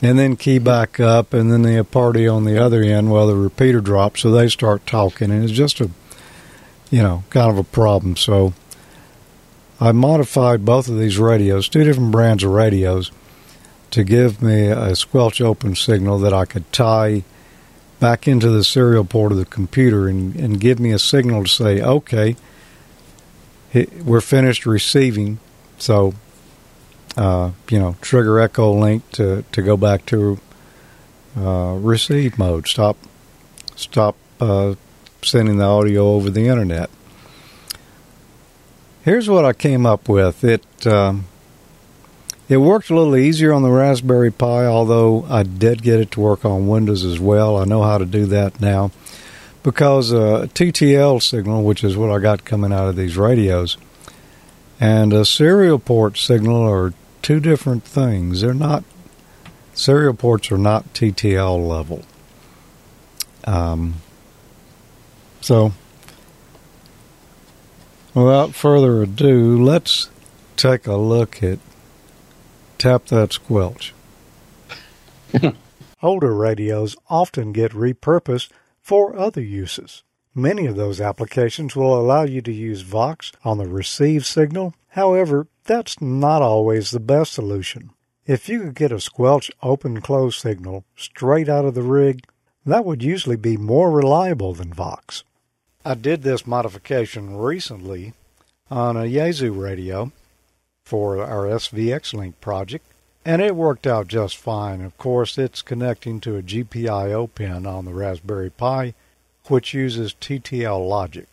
and then key back up and then the party on the other end well the repeater drops so they start talking and it's just a you know, kind of a problem. So I modified both of these radios, two different brands of radios, to give me a squelch open signal that I could tie back into the serial port of the computer and, and give me a signal to say, okay, we're finished receiving. So, uh, you know, trigger Echolink to, to go back to uh, receive mode. Stop, stop uh, sending the audio over the internet. Here's what I came up with. It um, it worked a little easier on the Raspberry Pi, although I did get it to work on Windows as well. I know how to do that now. because a TTL signal, which is what I got coming out of these radios, and a serial port signal are two different things. They're not serial ports are not TTL level. Um, so, without further ado, let's take a look at Tap That Squelch. [LAUGHS] Older radios often get repurposed for other uses. Many of those applications will allow you to use Vox on the receive signal. However, that's not always the best solution. If you could get a squelch open close signal straight out of the rig, that would usually be more reliable than Vox. I did this modification recently on a Yaesu radio for our SvxLink project, and it worked out just fine. Of course, it's connecting to a GPIO pin on the Raspberry Pi, which uses TTL logic.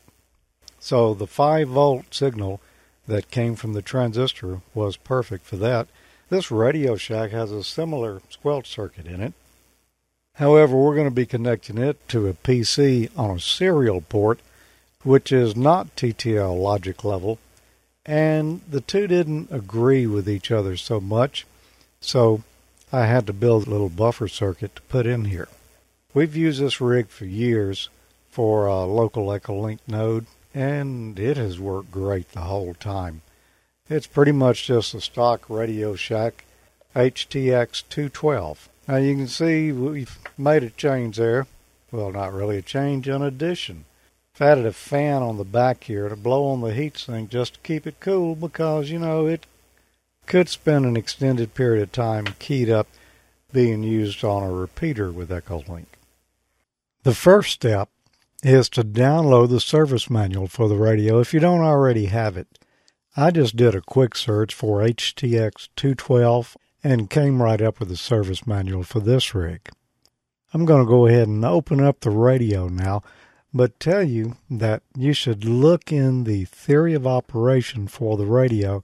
So the 5 volt signal that came from the transistor was perfect for that. This Radio Shack has a similar squelch circuit in it. However, we're going to be connecting it to a PC on a serial port, which is not TTL logic level, and the two didn't agree with each other so much, so I had to build a little buffer circuit to put in here. We've used this rig for years for a local Echolink node, and it has worked great the whole time. It's pretty much just a stock Radio Shack HTX 212. Now you can see we've made a change there. Well, not really a change, an addition. I've added a fan on the back here to blow on the heatsink just to keep it cool because, you know, it could spend an extended period of time keyed up being used on a repeater with Echolink. The first step is to download the service manual for the radio if you don't already have it. I just did a quick search for HTX 212 and came right up with the service manual for this rig. I'm going to go ahead and open up the radio now, but tell you that you should look in the theory of operation for the radio,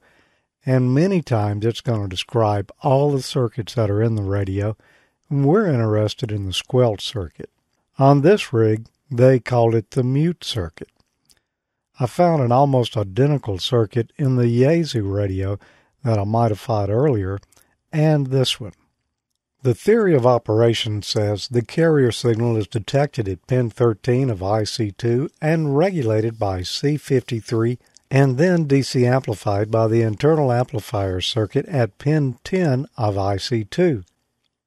and many times it's going to describe all the circuits that are in the radio. We're interested in the squelch circuit. On this rig, they called it the mute circuit. I found an almost identical circuit in the Yaesu radio that I modified earlier and this one. The theory of operation says the carrier signal is detected at pin 13 of IC2 and regulated by C53 and then DC amplified by the internal amplifier circuit at pin 10 of IC2.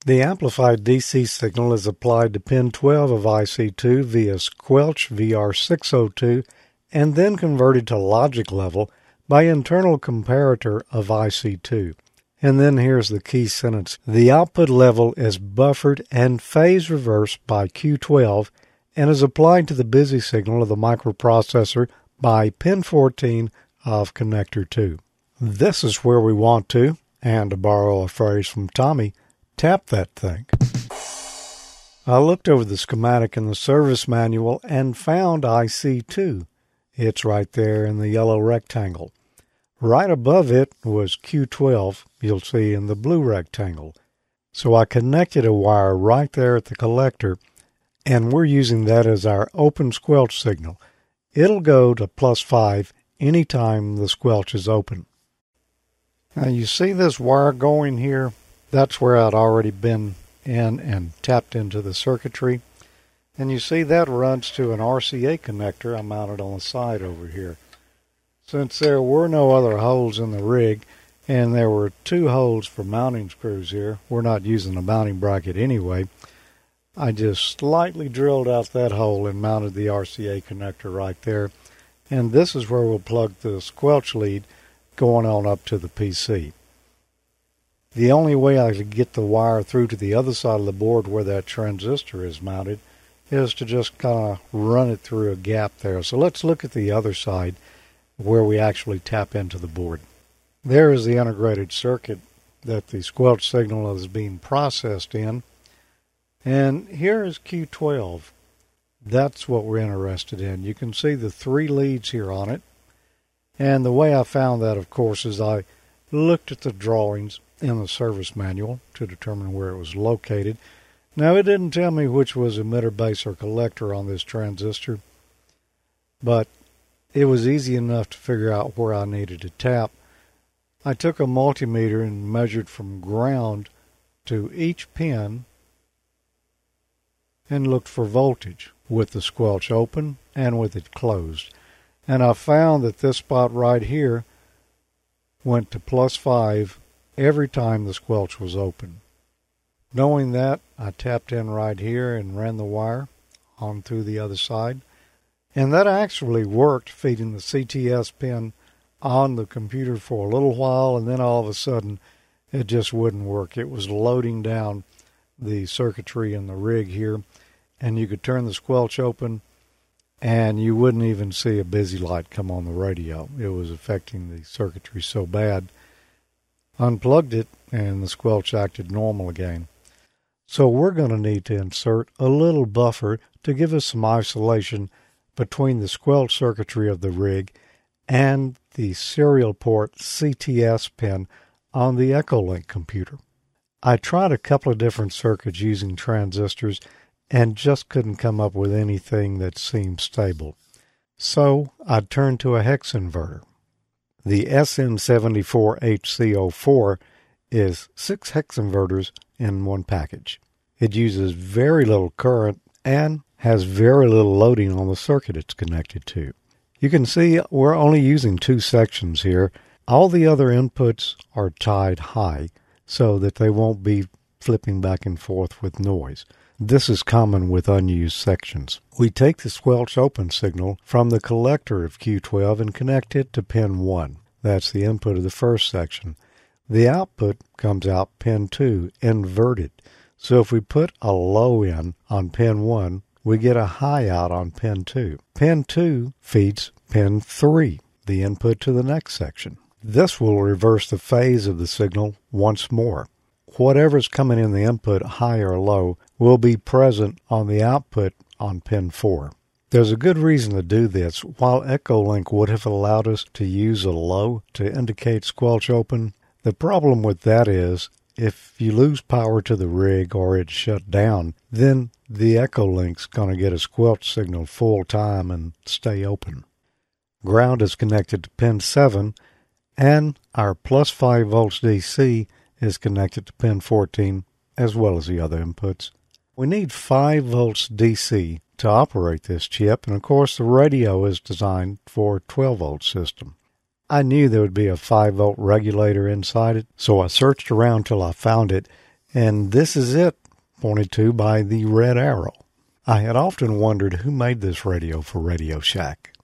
The amplified DC signal is applied to pin 12 of IC2 via Squelch VR602 and then converted to logic level by internal comparator of IC2. And then here's the key sentence. The output level is buffered and phase reversed by Q12 and is applied to the busy signal of the microprocessor by pin 14 of connector 2. This is where we want to, and to borrow a phrase from Tommy, tap that thing. I looked over the schematic in the service manual and found IC2. It's right there in the yellow rectangle. Right above it was Q12, you'll see in the blue rectangle. So I connected a wire right there at the collector, and we're using that as our open squelch signal. It'll go to plus 5 anytime the squelch is open. Now you see this wire going here? That's where I'd already been in and tapped into the circuitry. And you see that runs to an RCA connector I mounted on the side over here. Since there were no other holes in the rig, and there were two holes for mounting screws here, we're not using a mounting bracket anyway, I just slightly drilled out that hole and mounted the RCA connector right there. And this is where we'll plug the squelch lead going on up to the PC. The only way I could get the wire through to the other side of the board where that transistor is mounted is to just kind of run it through a gap there. So let's look at the other side where we actually tap into the board. There is the integrated circuit that the squelch signal is being processed in. And here is Q12. That's what we're interested in. You can see the three leads here on it. And the way I found that, of course, is I looked at the drawings in the service manual to determine where it was located. Now, it didn't tell me which was emitter, base, or collector on this transistor, but it was easy enough to figure out where I needed to tap. I took a multimeter and measured from ground to each pin and looked for voltage with the squelch open and with it closed. And I found that this spot right here went to plus 5 every time the squelch was open. Knowing that, I tapped in right here and ran the wire on through the other side. And that actually worked, feeding the CTS pin on the computer for a little while, and then all of a sudden it just wouldn't work. It was loading down the circuitry in the rig here, and you could turn the squelch open, and you wouldn't even see a busy light come on the radio. It was affecting the circuitry so bad. Unplugged it, and the squelch acted normal again. So we're going to need to insert a little buffer to give us some isolation between the squelch circuitry of the rig and the serial port CTS pin on the Echolink computer. I tried a couple of different circuits using transistors and just couldn't come up with anything that seemed stable. So I turned to a hex inverter. The SN74HC04 is six hex inverters in one package. It uses very little current and has very little loading on the circuit it's connected to. You can see we're only using two sections here. All the other inputs are tied high so that they won't be flipping back and forth with noise. This is common with unused sections. We take the squelch open signal from the collector of Q12 and connect it to pin 1. That's the input of the first section. The output comes out pin 2, inverted. So if we put a low in on pin 1, we get a high out on pin 2. Pin 2 feeds pin 3, the input to the next section. This will reverse the phase of the signal once more. Whatever's coming in the input, high or low, will be present on the output on pin 4. There's a good reason to do this. While Echolink would have allowed us to use a low to indicate squelch open, the problem with that is if you lose power to the rig or it's shut down, then the Echolink's going to get a squelch signal full time and stay open. Ground is connected to pin 7 and our plus 5 volts DC is connected to pin 14 as well as the other inputs. We need 5 volts DC to operate this chip and of course the radio is designed for a 12 volt system. I knew there would be a 5 volt regulator inside it, so I searched around till I found it, and this is it, pointed to by the red arrow. I had often wondered who made this radio for Radio Shack.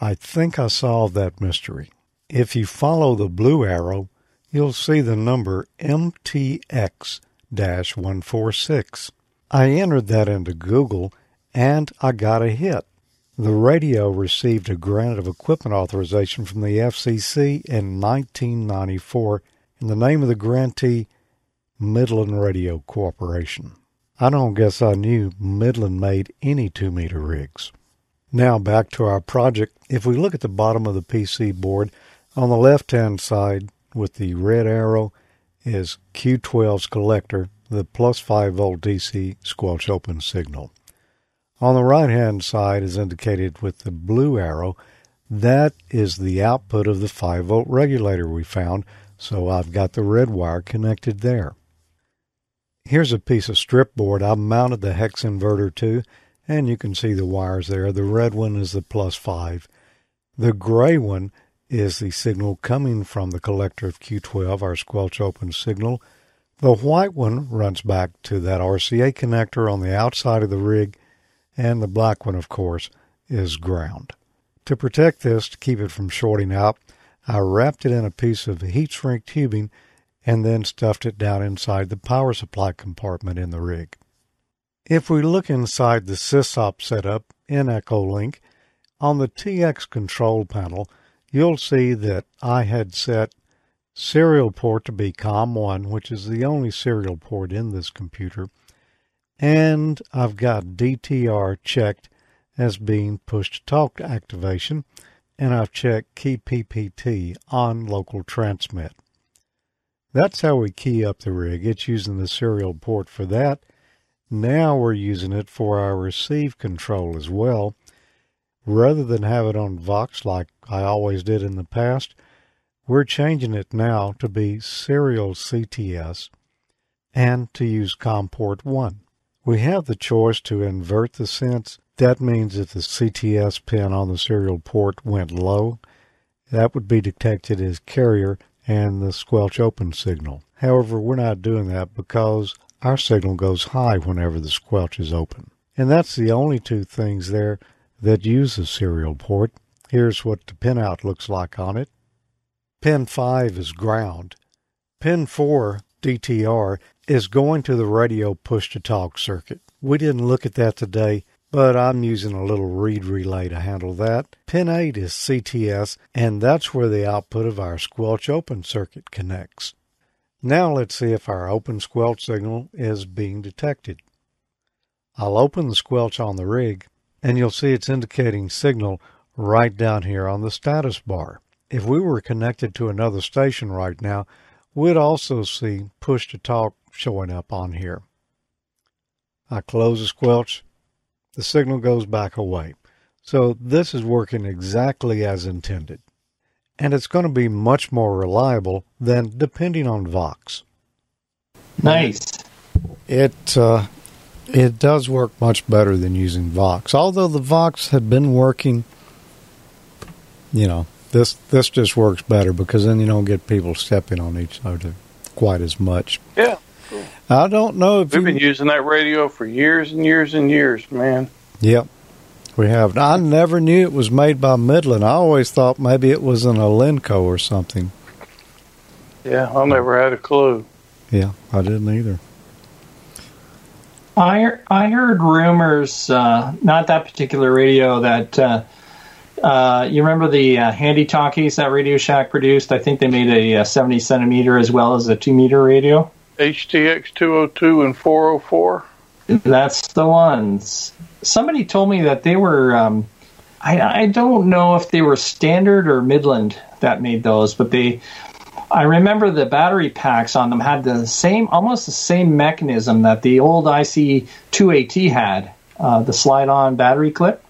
I think I solved that mystery. If you follow the blue arrow, you'll see the number MTX 146. I entered that into Google and I got a hit. The radio received a grant of equipment authorization from the FCC in 1994 in the name of the grantee Midland Radio Corporation. I don't guess I knew Midland made any two meter rigs. Now back to our project. If we look at the bottom of the PC board, on the left hand side with the red arrow is Q12's collector, the plus 5 volt DC squelch open signal. On the right hand side is indicated with the blue arrow. That is the output of the 5 volt regulator we found, so I've got the red wire connected there. Here's a piece of strip board I've mounted the hex inverter to, and you can see the wires there. The red one is the plus 5. The gray one is the signal coming from the collector of Q12, our squelch open signal. The white one runs back to that RCA connector on the outside of the rig and the black one, of course, is ground. To protect this, to keep it from shorting out, I wrapped it in a piece of heat shrink tubing and then stuffed it down inside the power supply compartment in the rig. If we look inside the SysOp setup in Echolink, on the TX control panel, you'll see that I had set serial port to be COM1, which is the only serial port in this computer, and I've got DTR checked as being push to talk activation, and I've checked key PTT on local transmit. That's how we key up the rig. It's using the serial port for that, Now we're using it for our receive control as well. Rather than have it on Vox like I always did in the past, we're changing it now to be serial CTS and to use COM port 1. We have the choice to invert the sense. That means if the CTS pin on the serial port went low, that would be detected as carrier and the squelch open signal. However, we're not doing that because our signal goes high whenever the squelch is open. And that's the only two things there that use the serial port. Here's what the pinout looks like on it. Pin 5 is ground. Pin 4, DTR, is going to the radio push to talk circuit. We didn't look at that today, but I'm using a little reed relay to handle that. Pin 8 is CTS, and that's where the output of our squelch open circuit connects. Now let's see if our open squelch signal is being detected. I'll open the squelch on the rig, and you'll see it's indicating signal right down here on the status bar. If we were connected to another station right now, we'd also see push to talk showing up on here. I close the squelch, the signal goes back away. So this is working exactly as intended. And it's going to be much more reliable than depending on Vox. Nice. It uh, it does work much better than using Vox. Although the Vox had been working, you know, this this just works better because then you don't get people stepping on each other quite as much. Yeah. I don't know if We've you, been using that radio for years and years and years, man. Yep, we have. I never knew it was made by Midland. I always thought maybe it was an Alinco or something. Yeah, I never had a clue. Yeah, I didn't either. I I heard rumors, uh, not that particular radio, that uh, uh, you remember the uh, handy talkies that Radio Shack produced. I think they made a, uh 70 centimeter as well as a two meter radio. HTX 202 and 404. That's the ones. Somebody told me that they were. Um, I, I don't know if they were Standard or Midland that made those, but they. I remember the battery packs on them had the same, almost the same mechanism that the old IC 2AT had, uh, the slide-on battery clip.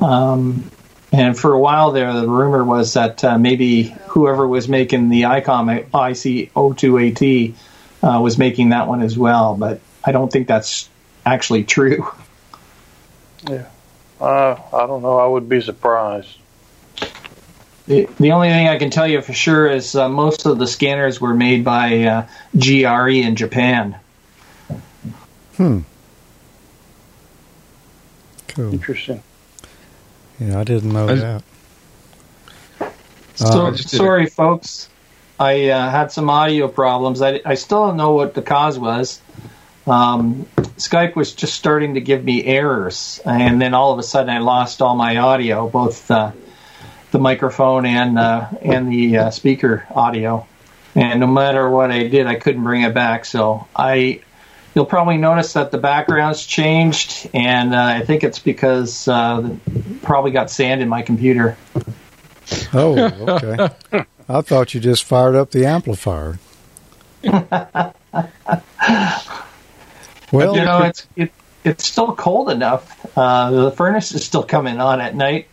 Um, and for a while there, the rumor was that uh, maybe whoever was making the ICOM IC 02AT uh, was making that one as well, but I don't think that's actually true. Yeah. Uh, I don't know. I would be surprised. The, the only thing I can tell you for sure is uh, most of the scanners were made by uh, GRE in Japan. Hmm. Cool. Interesting. Yeah, I didn't know I- that. So, I just did sorry, folks. I uh, had some audio problems. I, I still don't know what the cause was. Um, Skype was just starting to give me errors, and then all of a sudden I lost all my audio, both uh, the microphone and uh, and the uh, speaker audio. And no matter what I did, I couldn't bring it back. So I, you'll probably notice that the background's changed, and uh, I think it's because uh, probably got sand in my computer. Oh, okay. I thought you just fired up the amplifier. well, you know, it's it, it's still cold enough. Uh, the furnace is still coming on at night.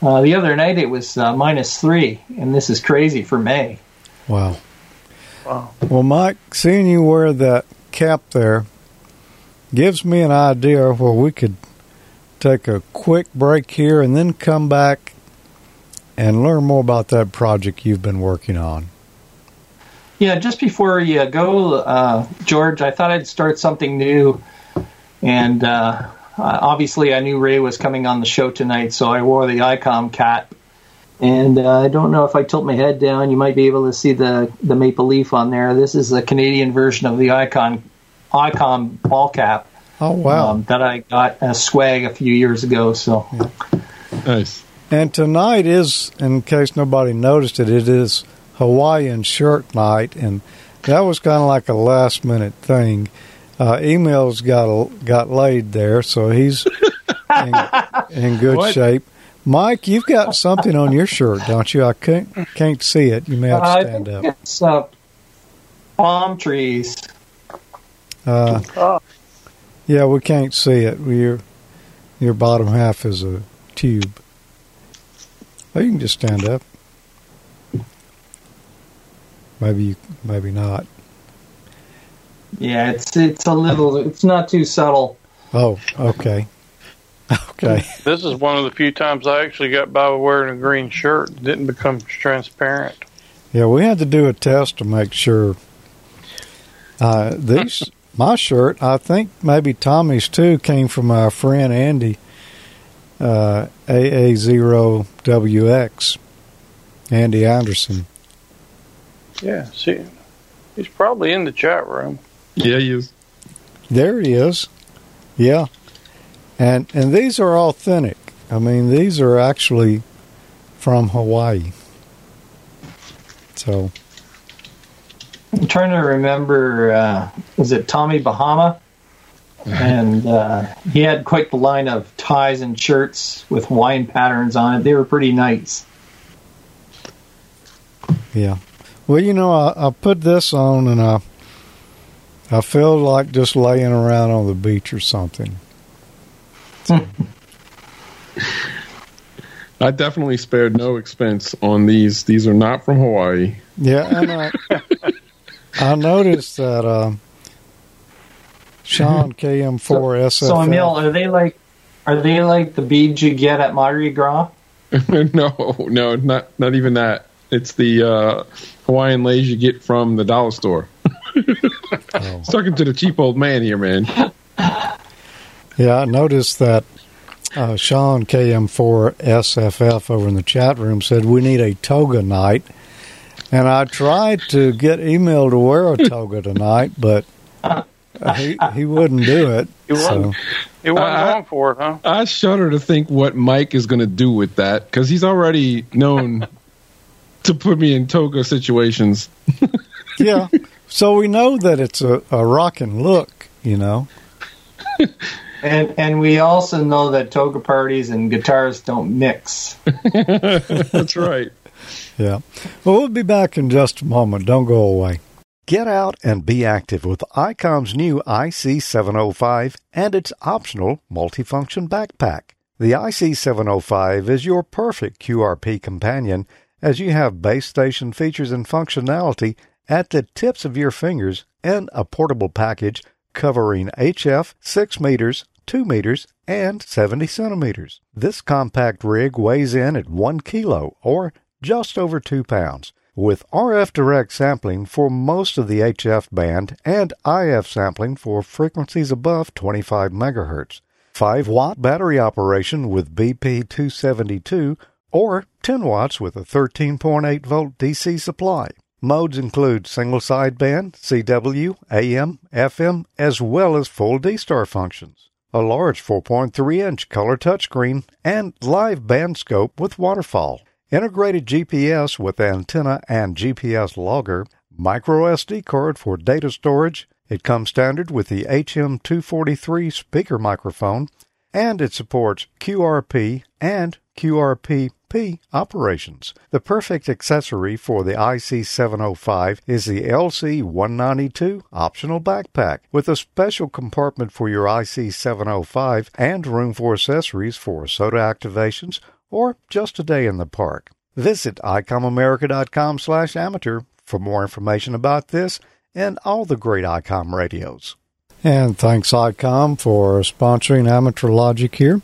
Uh, the other night it was uh, minus three, and this is crazy for May. wow. Wow. Well, Mike, seeing you wear that cap there gives me an idea where we could take a quick break here and then come back and learn more about that project you've been working on. Yeah, just before you go, uh, George, I thought I'd start something new, and uh, obviously I knew Ray was coming on the show tonight, so I wore the ICOM cap. And uh, I don't know if I tilt my head down, you might be able to see the, the maple leaf on there. This is the Canadian version of the Icon ICOM ball cap. Oh, wow. um, that I got as swag a few years ago. So Nice. And tonight is, in case nobody noticed it, it is Hawaiian shirt night, and that was kind of like a last minute thing. Uh, Emil's got got laid there, so he's in, [LAUGHS] in good What? shape. Mike, you've got something on your shirt, don't you? I can't can't see it. You may have to I stand think up. it's uh, palm trees. Uh, Oh. Yeah, we can't see it. Your your bottom half is a tube. Oh, you can just stand up. Maybe you, maybe not. Yeah, it's it's a little. It's not too subtle. Oh, okay. [LAUGHS] Okay. This is one of the few times I actually got by wearing a green shirt. It didn't become transparent. Yeah, we had to do a test to make sure. Uh, these, my shirt, I think maybe Tommy's too, came from our friend Andy, uh, AA0WX, Andy Anderson. Yeah, see, he's probably in the chat room. Yeah, he is. There he is. Yeah. And and these are authentic. I mean, these are actually from Hawaii. So, I'm trying to remember. Uh, was it Tommy Bahama? And uh, he had quite the line of ties and shirts with Hawaiian patterns on it. They were pretty nice. yeah. Well, you know, I, I put this on and I I feel like just laying around on the beach or something. [LAUGHS] I definitely spared no expense on these. These are not from Hawaii. Yeah, and I, I noticed that um, Sean KM4 SFF. So Emil, are they like are they like the beads you get at Mardi Gras? [LAUGHS] no, no, not not even that. It's the uh, Hawaiian leis you get from the dollar store. [LAUGHS] Oh. Talking to the cheap old man here, man. Yeah, I noticed that uh, Sean KM4 SFF over in the chat room said we need a toga night, and I tried to get Emil to wear a toga tonight, but uh, he he wouldn't do it. He So wasn't, he wasn't I- going for it, huh? I shudder to think what Mike is going to do with that because he's already known [LAUGHS] to put me in toga situations. [LAUGHS] yeah, so we know that it's a, a rocking look, you know. [LAUGHS] And and we also know that toga parties and guitars don't mix. That's right. Yeah. Well, we'll be back in just a moment. Don't go away. Get out and be active with ICOM's new IC705 and its optional multifunction backpack. The IC705 is your perfect QRP companion as you have base station features and functionality at the tips of your fingers and a portable package covering HF 6 meters, 2 meters, and 70 centimeters. This compact rig weighs in at 1 kilo or just over 2 pounds. With RF direct sampling for most of the HF band and IF sampling for frequencies above 25 megahertz. 5 watt battery operation with BP272 or 10 watts with a 13.8 volt DC supply. Modes include single sideband, CW, AM, FM, as well as full D-Star functions. A large 4.3 inch color touchscreen and live band scope with waterfall. Integrated GPS with antenna and GPS logger. Micro SD card for data storage. It comes standard with the HM243 speaker microphone and it supports QRP and QRPP operations. The perfect accessory for the IC705 is the LC192 optional backpack with a special compartment for your IC705 and room for accessories for SOTA activations or just a day in the park. Visit icomamerica.com slash amateur for more information about this and all the great ICOM radios. And thanks, ICOM, for sponsoring Amateur Logic here.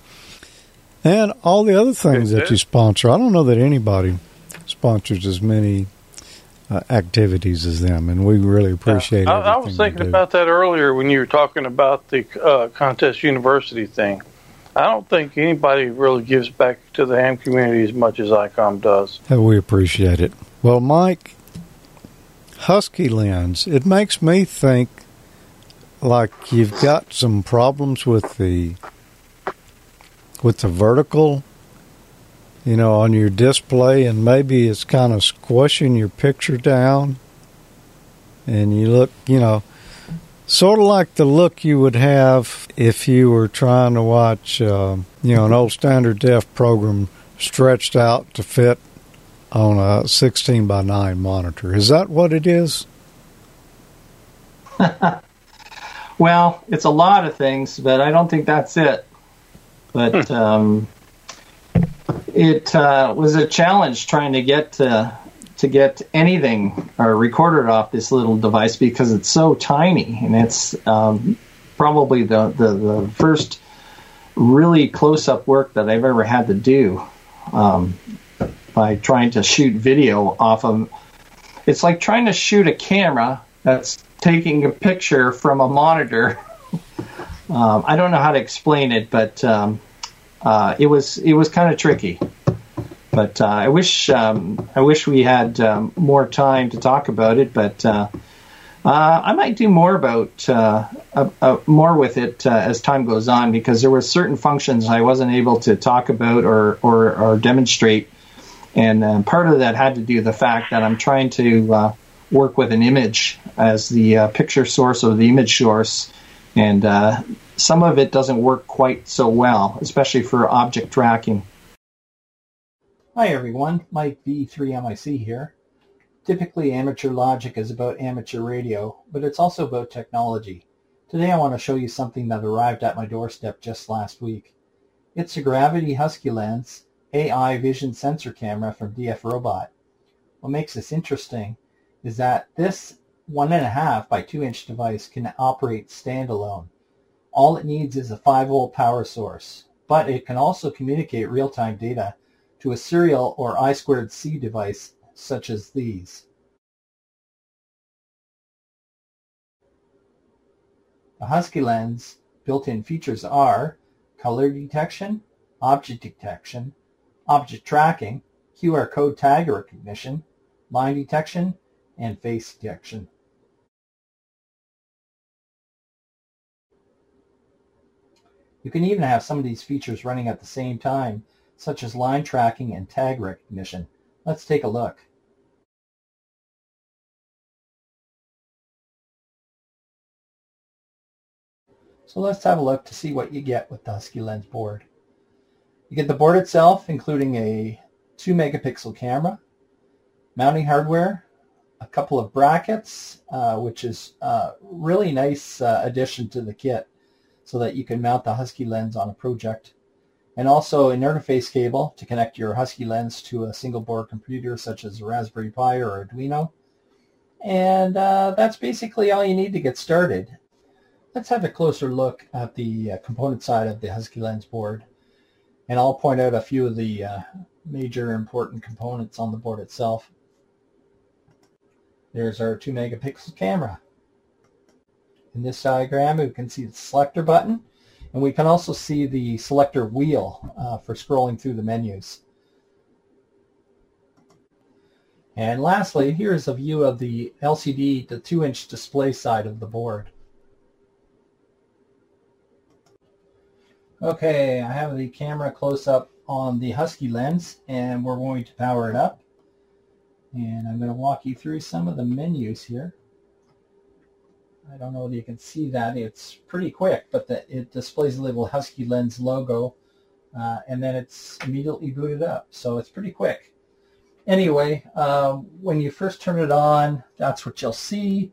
And all the other things that you sponsor. I don't know that anybody sponsors as many uh, activities as them, and we really appreciate it. I, I was thinking about that earlier when you were talking about the uh, contest university thing. I don't think anybody really gives back to the ham community as much as ICOM does. We appreciate it. Well, Mike, HuskyLens, it makes me think like you've got some problems with the with the vertical you know on your display and maybe it's kind of squishing your picture down and you look you know sort of like the look you would have if you were trying to watch uh, you know an old standard def program stretched out to fit on a 16 by 9 monitor. Is that what it is? [LAUGHS] Well, it's a lot of things, but I don't think that's it. But um, it uh, was a challenge trying to get to, to get anything uh, recorded off this little device because it's so tiny, and it's um, probably the, the, the first really close up work that I've ever had to do um, by trying to shoot video off of. It's like trying to shoot a camera that's taking a picture from a monitor. [LAUGHS] um, I don't know how to explain it, but um, uh, it was it was kind of tricky. But uh, I wish um, I wish we had um, more time to talk about it. But uh, uh, I might do more about uh, uh, more with it as time goes on because there were certain functions I wasn't able to talk about or or, or demonstrate, and part of that had to do the fact that I'm trying to work with an image as the picture source or the image source, and some of it doesn't work quite so well, especially for object tracking. Hi everyone, Mike VE3MIC here. Typically amateur logic is about amateur radio, but it's also about technology. Today I want to show you something that arrived at my doorstep just last week. It's a Gravity HuskyLens AI vision sensor camera from DFRobot. What makes this interesting is that this 1.5 by 2 inch device can operate standalone. All it needs is a 5 volt power source, but it can also communicate real-time data to a serial or I2C device such as these. The HuskyLens built-in features are color detection, object detection, object tracking, QR code tag recognition, line detection, and face detection. You can even have some of these features running at the same time such as line tracking and tag recognition. Let's take a look. So let's have a look to see what you get with the HuskyLens board. You get the board itself, including a 2 megapixel camera, mounting hardware, a couple of brackets, uh, which is a really nice uh, addition to the kit so that you can mount the HuskyLens on a project and also an interface cable to connect your HuskyLens to a single board computer such as a Raspberry Pi or Arduino. And uh, that's basically all you need to get started. Let's have a closer look at the uh, component side of the HuskyLens board. And I'll point out a few of the uh, major important components on the board itself. There's our 2 megapixel camera. In this diagram, we can see the selector button and we can also see the selector wheel uh, for scrolling through the menus. And lastly, here's a view of the LCD, the 2-inch display side of the board. Okay, I have the camera close up on the HuskyLens and we're going to power it up. And I'm going to walk you through some of the menus here. I don't know if you can see that. It's pretty quick, but the, it displays the little HuskyLens logo, uh, and then it's immediately booted up. So it's pretty quick. Anyway, uh, when you first turn it on, that's what you'll see.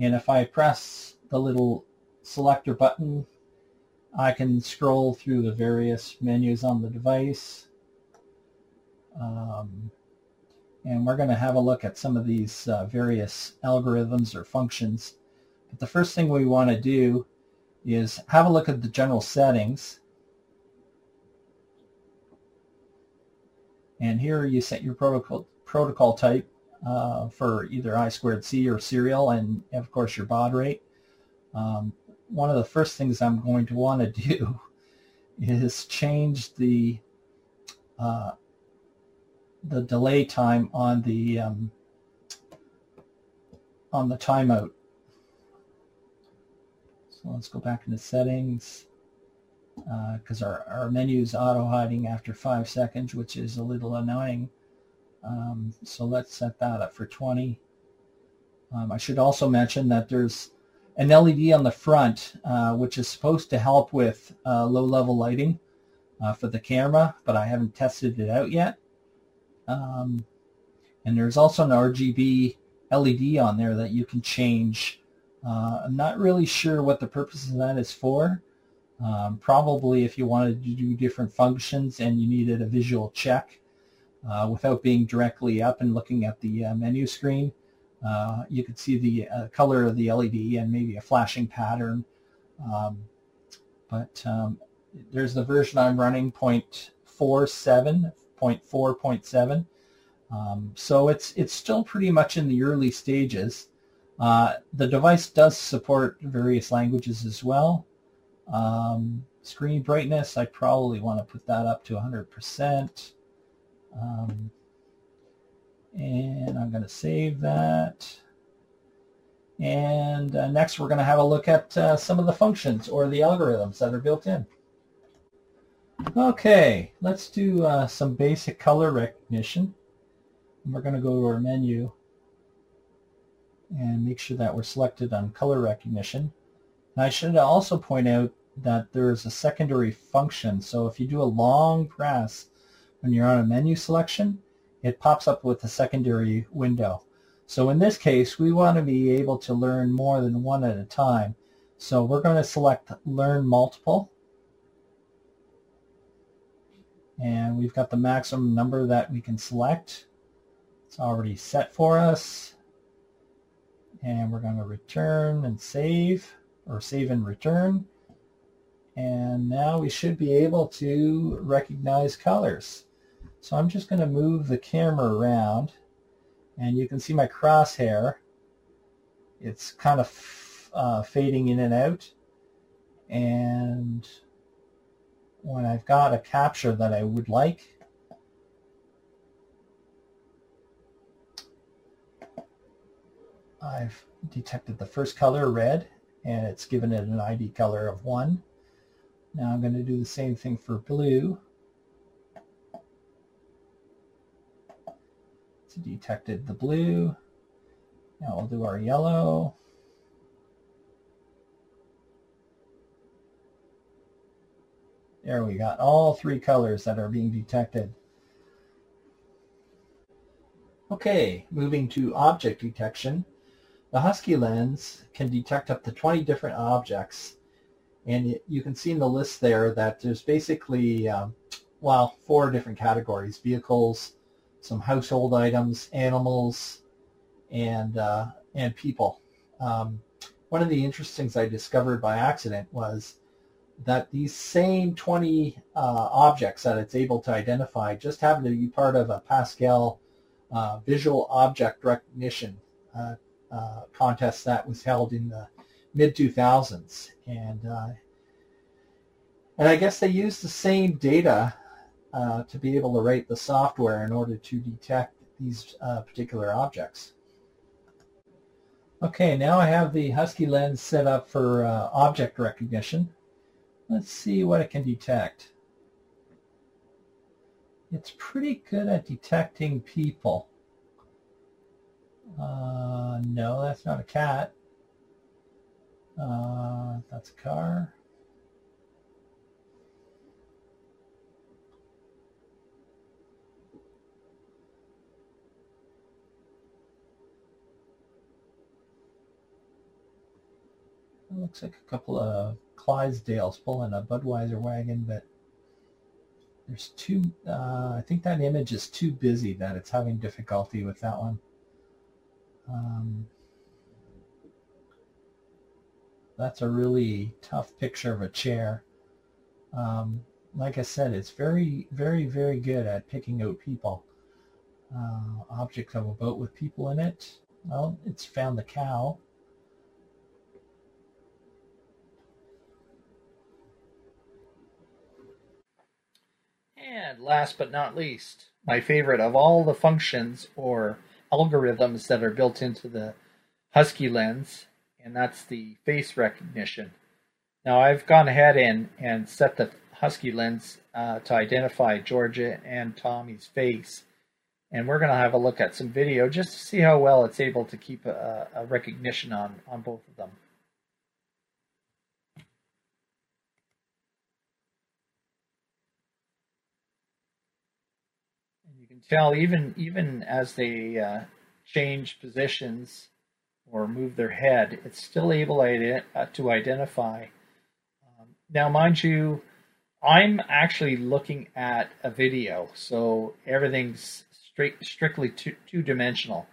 And if I press the little selector button, I can scroll through the various menus on the device. Um, and we're going to have a look at some of these uh, various algorithms or functions but the first thing we want to do is have a look at the general settings. And here you set your protocol, protocol type uh, for either I squared C or serial and of course your baud rate. Um, one of the first things I'm going to want to [LAUGHS] do is change the uh, the delay time on the um, on the timeout so let's go back into settings because uh, our, our menu is auto hiding after five seconds, which is a little annoying. Um, so let's set that up for 20. Um, I should also mention that there's an LED on the front, uh, which is supposed to help with uh, low-level lighting uh, for the camera, but I haven't tested it out yet. Um, and there's also an RGB LED on there that you can change Uh, I'm not really sure what the purpose of that is for. Um, probably if you wanted to do different functions and you needed a visual check uh, without being directly up and looking at the uh, menu screen, uh, you could see the uh, color of the LED and maybe a flashing pattern. Um, but um, there's the version I'm running, 0.47, 0.4.7. Um, so it's it's still pretty much in the early stages. Uh, the device does support various languages as well. Um, screen brightness, I probably want to put that up to 100%. Um, and I'm going to save that. And uh, next we're going to have a look at uh, some of the functions or the algorithms that are built in. Okay, let's do uh, some basic color recognition. We're going to go to our menu and make sure that we're selected on color recognition. And I should also point out that there is a secondary function. So if you do a long press when you're on a menu selection, it pops up with a secondary window. So in this case, we want to be able to learn more than one at a time. So we're going to select Learn Multiple. And we've got the maximum number that we can select. It's already set for us. And we're going to return and save, or save and return. And now we should be able to recognize colors. So I'm just going to move the camera around and you can see my crosshair. It's kind of uh, fading in and out. And when I've got a capture that I would like, I've detected the first color, red, and it's given it an ID color of 1. Now I'm going to do the same thing for blue. It's detected the blue. Now we'll do our yellow. There we got all three colors that are being detected. Okay, moving to object detection. The HuskyLens can detect up to 20 different objects. And you can see in the list there that there's basically, um, well, four different categories. Vehicles, some household items, animals, and uh, and people. Um, one of the interesting things I discovered by accident was that these same 20 uh, objects that it's able to identify just happen to be part of a Pascal uh, visual object recognition uh, uh, contest that was held in the mid 2000s, and uh, and I guess they used the same data uh, to be able to write the software in order to detect these uh, particular objects. Okay, now I have the HuskyLens set up for uh, object recognition. Let's see what it can detect. It's pretty good at detecting people. Uh, no, that's not a cat. Uh, that's a car. It looks like a couple of Clydesdales pulling a Budweiser wagon, but there's too, uh, I think that image is too busy that it's having difficulty with that one. Um, that's a really tough picture of a chair. Um, like I said, it's very, very, very good at picking out people. Uh, object of a boat with people in it. Well, it's found the cow. And last but not least, my favorite of all the functions or algorithms that are built into the HuskyLens, and that's the face recognition. Now I've gone ahead and, and set the HuskyLens uh, to identify Georgia and Tommy's face. And we're going to have a look at some video just to see how well it's able to keep a, a recognition on, on both of them. Tell even even as they uh, change positions, or move their head, it's still able uh, to identify. Um, now, mind you, I'm actually looking at a video, so everything's straight, strictly two, two dimensional.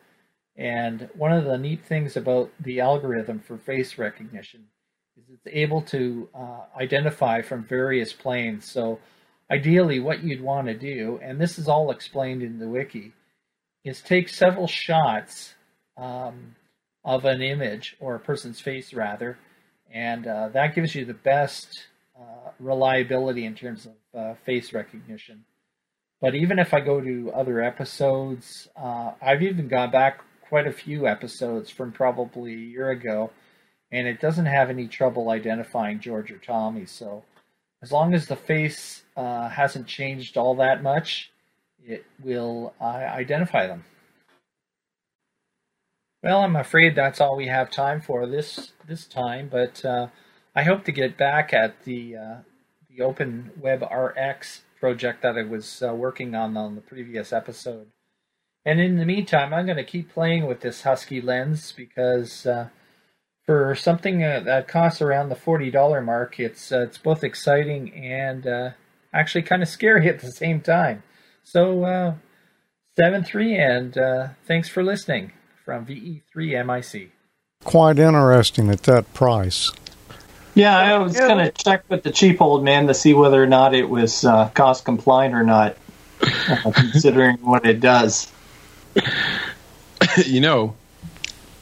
And one of the neat things about the algorithm for face recognition is it's able to uh, identify from various planes. So, ideally, what you'd want to do, and this is all explained in the wiki, is take several shots um, of an image or a person's face, rather, and uh, that gives you the best uh, reliability in terms of uh, face recognition. But even if I go to other episodes, uh, I've even gone back quite a few episodes from probably a year ago, and it doesn't have any trouble identifying George or Tommy. So as long as the face uh, hasn't changed all that much, it will uh, identify them. Well, I'm afraid that's all we have time for this this time, but uh, I hope to get back at the uh, the OpenWebRX project that I was uh, working on on the previous episode. And in the meantime, I'm going to keep playing with this HuskyLens because uh, for something uh, that costs around the forty dollar mark, it's uh, it's both exciting and actually kind of scary [LAUGHS] at the same time. So seven three, and thanks for listening from VE3MIC. Quite interesting at that price. Yeah, I was yeah. going to check with the cheap old man to see whether or not it was uh, cost compliant or not, uh, [LAUGHS] considering what it does. [COUGHS] You know,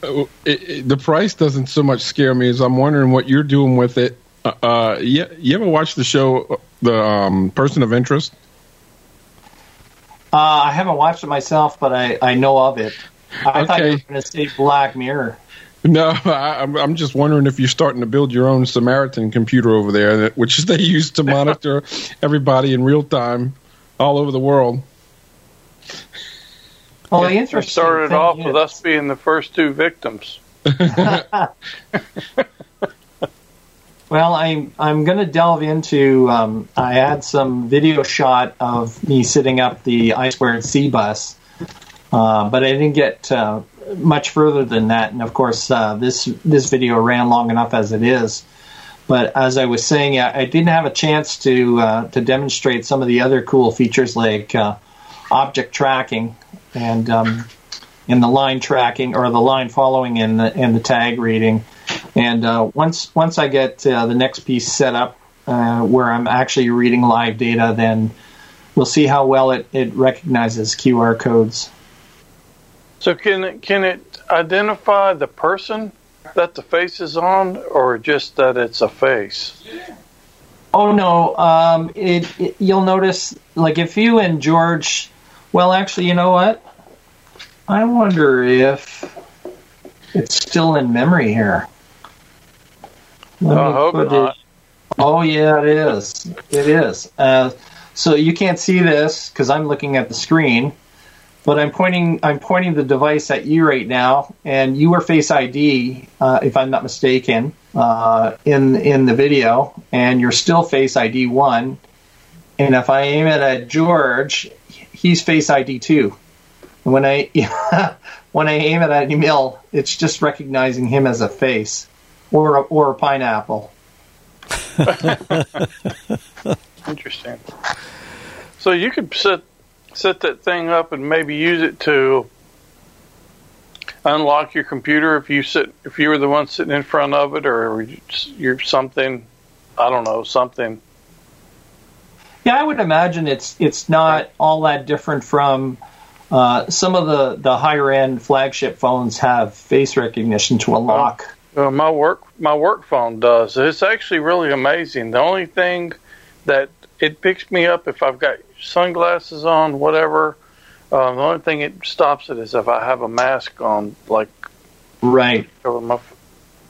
it, it, the price doesn't so much scare me as I'm wondering what you're doing with it. Uh, uh you, you ever watch the show, The um, Person of Interest? Uh, I haven't watched it myself, but I, I know of it. I okay. thought you were going to say Black Mirror. No, [LAUGHS] I, I'm just wondering if you're starting to build your own Samaritan computer over there, which [LAUGHS] they use to monitor everybody in real time all over the world. Well, the interesting started off is, with us being the first two victims. [LAUGHS] well, I'm I'm going to delve into. Um, I had some video shot of me sitting up the I squared C bus uh, but I didn't get uh, much further than that. And of course, uh, this this video ran long enough as it is. But as I was saying, I, I didn't have a chance to uh, to demonstrate some of the other cool features like uh, object tracking and um, in the line tracking or the line following and the and the tag reading. And once once I get the next piece set up where I'm actually reading live data, then we'll see how well it, it recognizes QR codes. So can it, can it identify the person that the face is on, or just that it's a face? Oh no, um, it, it, you'll notice like if you and George, well, actually, you know what? I wonder if it's still in memory here. Let I hope not. It, oh yeah, it is. It is. Uh, so you can't see this because I'm looking at the screen but I'm pointing I'm pointing the device at you right now, and you are Face ID, uh, if I'm not mistaken, uh, in in the video, and you're still Face ID one. And if I aim it at George, he's Face ID two. And when I [LAUGHS] when I aim it at Emil, it's just recognizing him as a face or a, or a pineapple. [LAUGHS] Interesting. So you could set set that thing up and maybe use it to unlock your computer if you sit if you were the one sitting in front of it or you're something I don't know something. Yeah, I would imagine it's it's not all that different from uh, some of the, the higher end flagship phones have face recognition to unlock. Uh, my work my work phone does. It's actually really amazing. The only thing that it picks me up if I've got sunglasses on, whatever. Um, the only thing it stops it is if I have a mask on, like right over my.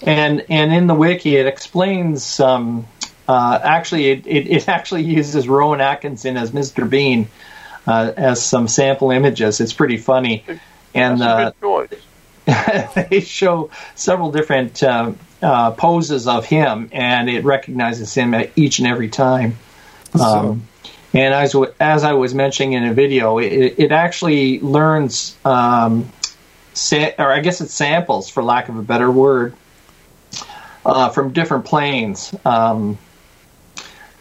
And and in the wiki, it explains. Um, uh, actually, it, it, it, actually uses Rowan Atkinson as Mr. Bean uh, as some sample images. It's pretty funny, and uh, [LAUGHS] they show several different uh, uh, poses of him, and it recognizes him each and every time. Um, and as, as I was mentioning in a video, it, it actually learns um, sa- or I guess it samples, for lack of a better word, uh, from different planes. Um,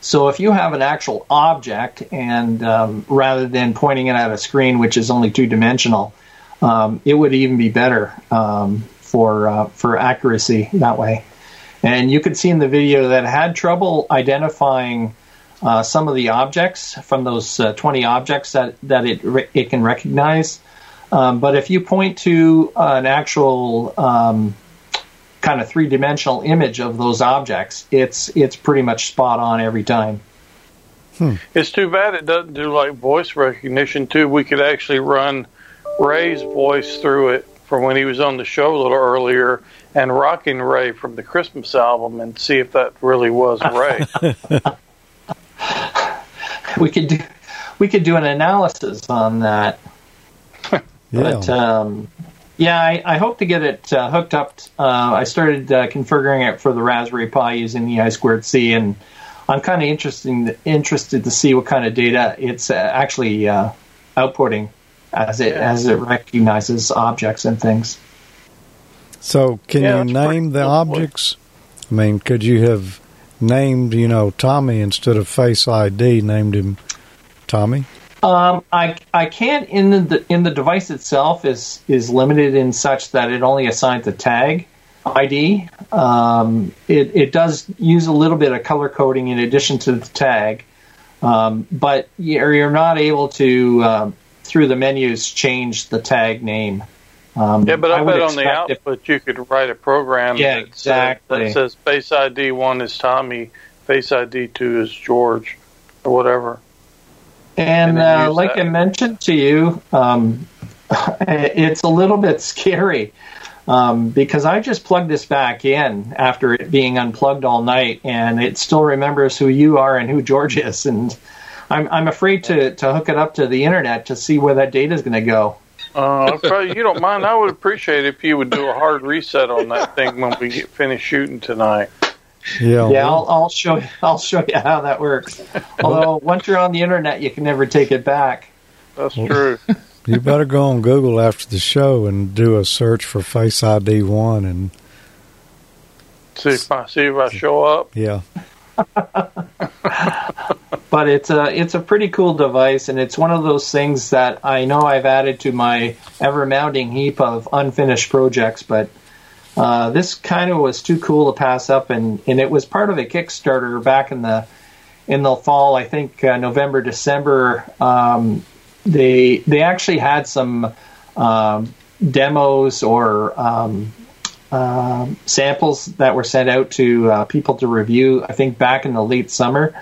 so if you have an actual object, and um, rather than pointing it at a screen which is only two dimensional, um, it would even be better um, for uh, for accuracy that way. And you could see in the video that had trouble identifying uh, some of the objects from those uh, 20 objects that, that it, re- it can recognize. Um, but if you point to an actual um, kind of three dimensional image of those objects, it's it's pretty much spot on every time. It's too bad it doesn't do like voice recognition too. We could actually run Ray's voice through it from when he was on the show a little earlier, and Rocking Ray from the Christmas album, and see if that really was Ray. [LAUGHS] [LAUGHS] We could do we could do an analysis on that. [LAUGHS] Yeah. But um, yeah, I, I hope to get it uh, hooked up. Uh, I started uh, configuring it for the Raspberry Pi using the I squared C, and I'm kind of interested interested to see what kind of data it's uh, actually uh, outputting as it Yeah. as it recognizes objects and things. So, can Yeah, you name the cool. objects? I mean, could you have named, you know, Tommy instead of Face ID, named him Tommy? Um, I I can't in the in the device itself is is limited in such that it only assigns the tag ID. Um, it it does use a little bit of color coding in addition to the tag, um, but you're, you're not able to um, through the menus change the tag name. Um, yeah, but I, would bet on the expect if- output you could write a program Yeah, that, says- exactly. that says Face ID one is Tommy, Face ID two is George, or whatever. And And uh, like that. I mentioned to you, um, [LAUGHS] it's a little bit scary um, because I just plugged this back in after it being unplugged all night, and it still remembers who you are and who George [LAUGHS] is. And I'm, I'm afraid to, to hook it up to the internet to see where that data is going to go. Uh, if [LAUGHS] you don't mind, I would appreciate if you would do a hard reset on that thing when we get finished shooting tonight. Yeah. Yeah, I'll, I'll show you. I'll show you how that works. [LAUGHS] Although once you're on the internet, you can never take it back. That's true. [LAUGHS] you better go on Google after the show and do a search for Face ID 1 and, see if I see if I show up. yeah. [LAUGHS] but it's a it's a pretty cool device, and it's one of those things that I know I've added to my ever mounting heap of unfinished projects. But uh, this kind of was too cool to pass up, and, and it was part of a Kickstarter back in the in the fall. I think uh, November December. Um, they they actually had some um, demos or um, um, samples that were sent out to uh, people to review. I think back in the late summer,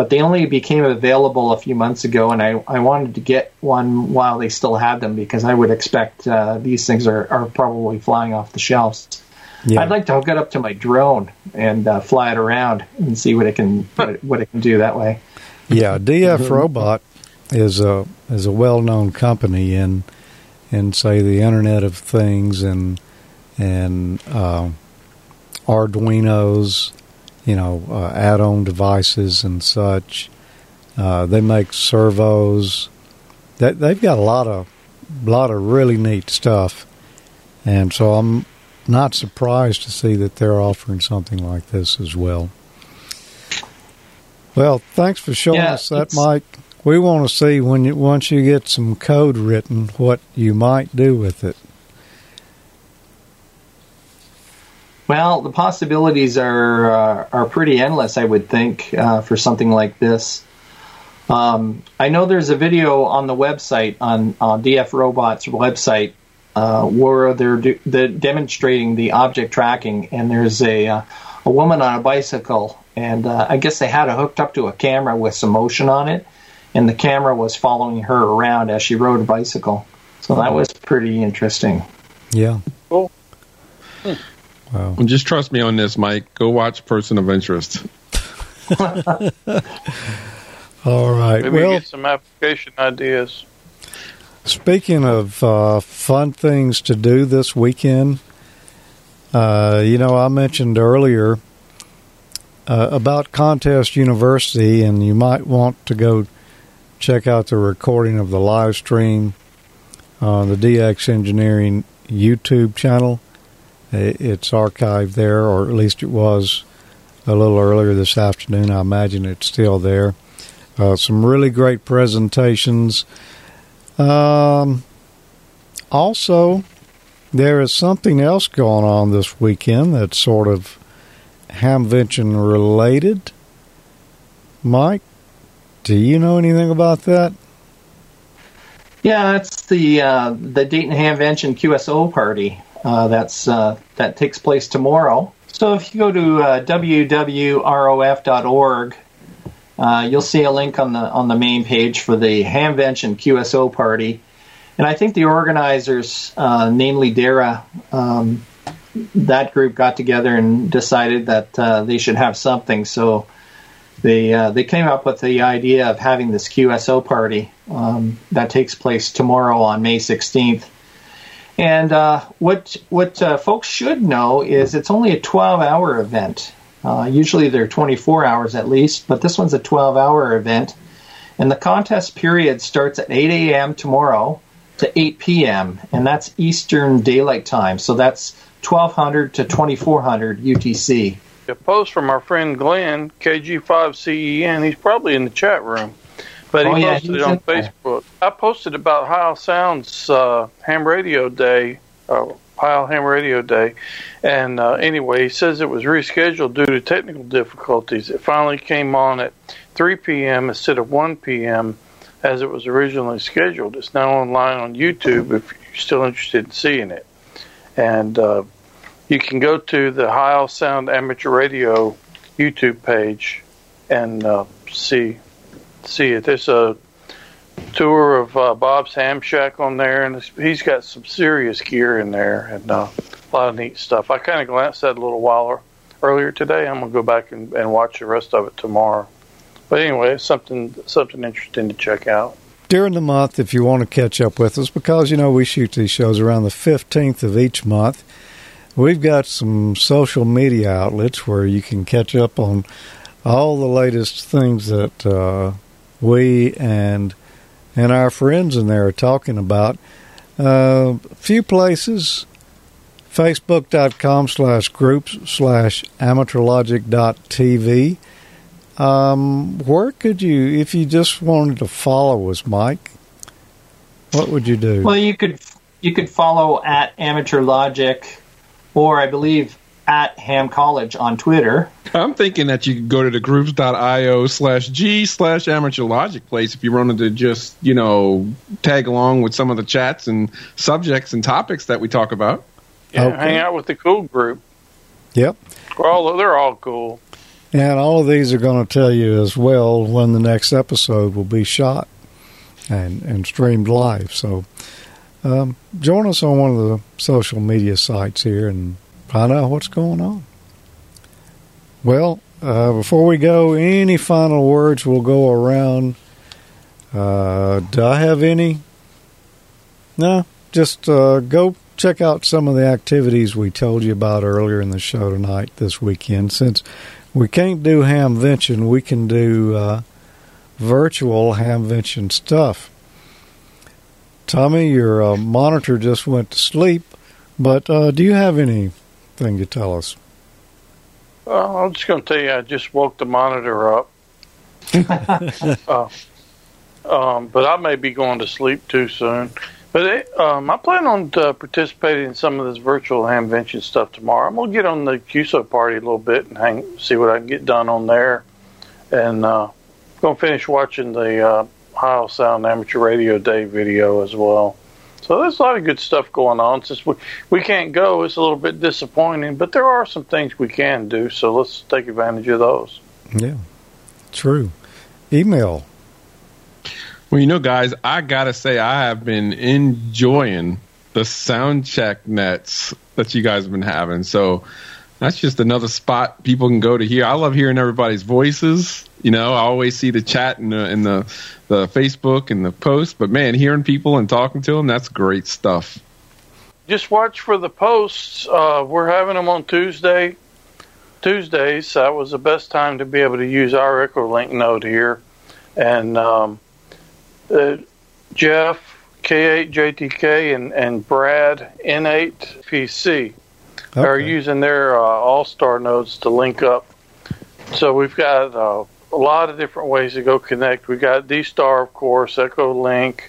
but they only became available a few months ago, and I, I wanted to get one while they still had them because I would expect uh, these things are, are probably flying off the shelves. Yeah. I'd like to hook it up to my drone and uh, fly it around and see what it can [LAUGHS] what, what it can do that way. Yeah, DFRobot is a is a well known company in in say the Internet of Things and and uh, Arduino's, you know, uh, add-on devices and such. Uh, they make servos. That they've got a lot of lot of really neat stuff, and so I'm not surprised to see that they're offering something like this as well. Well, thanks for showing Yeah, us that, Mike. We want to see when you once you get some code written, what you might do with it. Well, the possibilities are uh, are pretty endless, I would think, uh, for something like this. Um, I know there's a video on the website on on DFRobot's website uh, where they're, do, they're demonstrating the object tracking, and there's a uh, a woman on a bicycle, and uh, I guess they had it hooked up to a camera with some motion on it, and the camera was following her around as she rode a bicycle. So that was pretty interesting. Yeah. Cool. Wow. And just trust me on this, Mike. Go watch Person of Interest. [LAUGHS] All right. Maybe well, get some application ideas. Speaking of uh, fun things to do this weekend, uh, you know, I mentioned earlier uh, about Contest University, and you might want to go check out the recording of the live stream on the DX Engineering YouTube channel. It's archived there, or at least it was a little earlier this afternoon. I imagine it's still there. Uh, some really great presentations. Um, also, there is something else going on this weekend that's sort of Hamvention related. Mike, do you know anything about that? Yeah, it's the uh, the Dayton Hamvention QSO party. Uh, that's uh, that takes place tomorrow. So if you go to uh, www.rof.org, uh, you'll see a link on the on the main page for the Hamvention QSO party. And I think the organizers, uh, namely DARA, um, that group got together and decided that they should have something. So they uh, they came up with the idea of having this QSO party um, that takes place tomorrow on May 16th. And uh, what what uh, folks should know is it's only a 12 hour event. Uh, usually they're 24 hours at least, but this one's a 12 hour event. And the contest period starts at 8 a.m. tomorrow to 8 p.m. and that's Eastern Daylight Time. So that's 1200 to 2400 UTC. A post from our friend Glenn, KG5CEN. He's probably in the chat room, but he Oh, yeah, posted it on there. Facebook. I posted about Heil Sounds uh, Ham Radio Day, uh, Ham Radio Day, and uh, anyway, he says it was rescheduled due to technical difficulties. It finally came on at 3 p.m. instead of 1 p.m. as it was originally scheduled. It's now online on YouTube if you're still interested in seeing it. And uh, you can go to the Heil Sound Amateur Radio YouTube page and uh, see see it. There's a tour of uh, Bob's Ham Shack on there, and he's got some serious gear in there and uh, a lot of neat stuff. I kind of glanced at it a little while earlier today. I'm gonna go back and, and watch the rest of it tomorrow. But anyway, something something interesting to check out. during the month if you want to catch up with us because you know we shoot these shows around the 15th of each month we've got some social media outlets where you can catch up on all the latest things that uh, we and and our friends in there are talking about uh, a few places facebook.com slash groups slash amateurlogic.tv um, where could you, if you just wanted to follow us, Mike? What would you do? Well, you could you could follow at Amateur Logic, or I believe at Ham College on Twitter. I'm thinking that you could go to the groups.io slash G slash amateur logic place if you wanted to just, you know, tag along with some of the chats and subjects and topics that we talk about. Yeah, Okay. hang out with the cool group. Yep. We're they're all cool. And all of these are going to tell you as well when the next episode will be shot and, and streamed live. So um, join us on one of the social media sites here and find out what's going on. Well, uh, before we go, any final words will go around. Uh, do I have any? No, just uh, go check out some of the activities we told you about earlier in the show tonight, this weekend. Since we can't do Hamvention, we can do uh, virtual Hamvention stuff. Tommy, your uh, monitor just went to sleep, but uh, do you have anything to tell us? Well, I'm just going to tell you, I just woke the monitor up. [LAUGHS] uh, um, but I may be going to sleep too soon. But it, um, I plan on uh, participating in some of this virtual hamvention stuff tomorrow. I'm going to get on the QSO party a little bit and hang, see what I can get done on there. And uh, going to finish watching the uh, Heil Sound Amateur Radio Day video as well. So there's a lot of good stuff going on. Since we, we can't go, it's a little bit disappointing, but there are some things we can do. So let's take advantage of those. Yeah, true. Emil. Well, you know, guys, I gotta say, I have been enjoying the sound check nets that you guys have been having. So that's just another spot people can go to hear. I love hearing everybody's voices. You know, I always see the chat in the in the, the Facebook and the post, but man, hearing people and talking to them, that's great stuff. Just watch for the posts. Uh, we're having them on Tuesday. Tuesdays. That was the best time to be able to use our EchoLink node here. And um, uh, Jeff, K8JTK and, and Brad N8PC are using their uh, AllStar nodes to link up. So we've got uh, a lot of different ways to go connect. We got D Star, of course, EchoLink.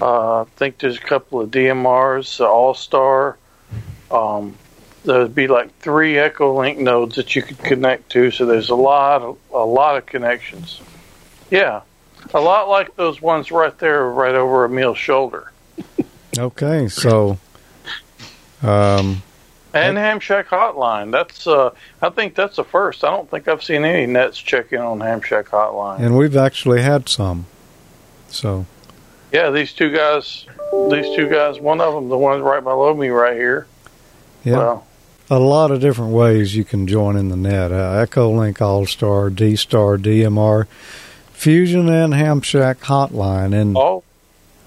Uh, I think there's a couple of DMRs, AllStar. Um, there'd be like three EchoLink nodes that you could connect to. So there's a lot, of, a lot of connections. Yeah, a lot like those ones right there, right over Emil's shoulder. Okay, so um, And Ham Shack Hotline. That's uh, I think that's the first. I don't think I've seen any nets check in on Ham Shack Hotline. and we've actually had some. So Yeah, these two guys. These two guys. One of them, the one right below me, right here. yeah, Well, a lot of different ways you can join in the net. Uh, EchoLink AllStar, D Star, DMR, Fusion, and Ham Shack Hotline, and all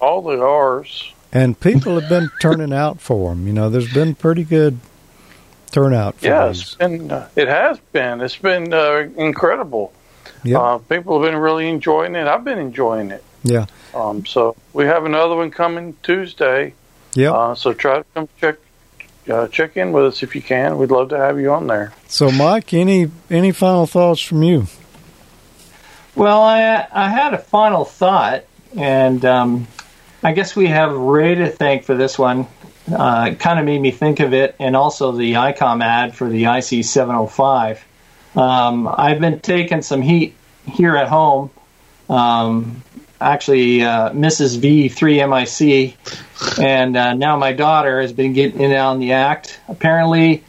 all the R's. and people have been turning out for them. You know, there's been pretty good turnout for Yeah, these. it's been. Uh, it has been. It's been uh, incredible. Yep. Uh, people have been really enjoying it. I've been enjoying it. Yeah. Um, so we have another one coming Tuesday. Yep. Uh, so try to come check uh, check in with us if you can. We'd love to have you on there. So, Mike, any any final thoughts from you? Well, I I had a final thought, and um, I guess we have Ray to thank for this one. Uh, it kind of made me think of it, and also the ICOM ad for the IC 705. Um, I've been taking some heat here at home. Um, actually, uh, Mrs. VE3MIC, and uh, now my daughter has been getting in on the act. Apparently,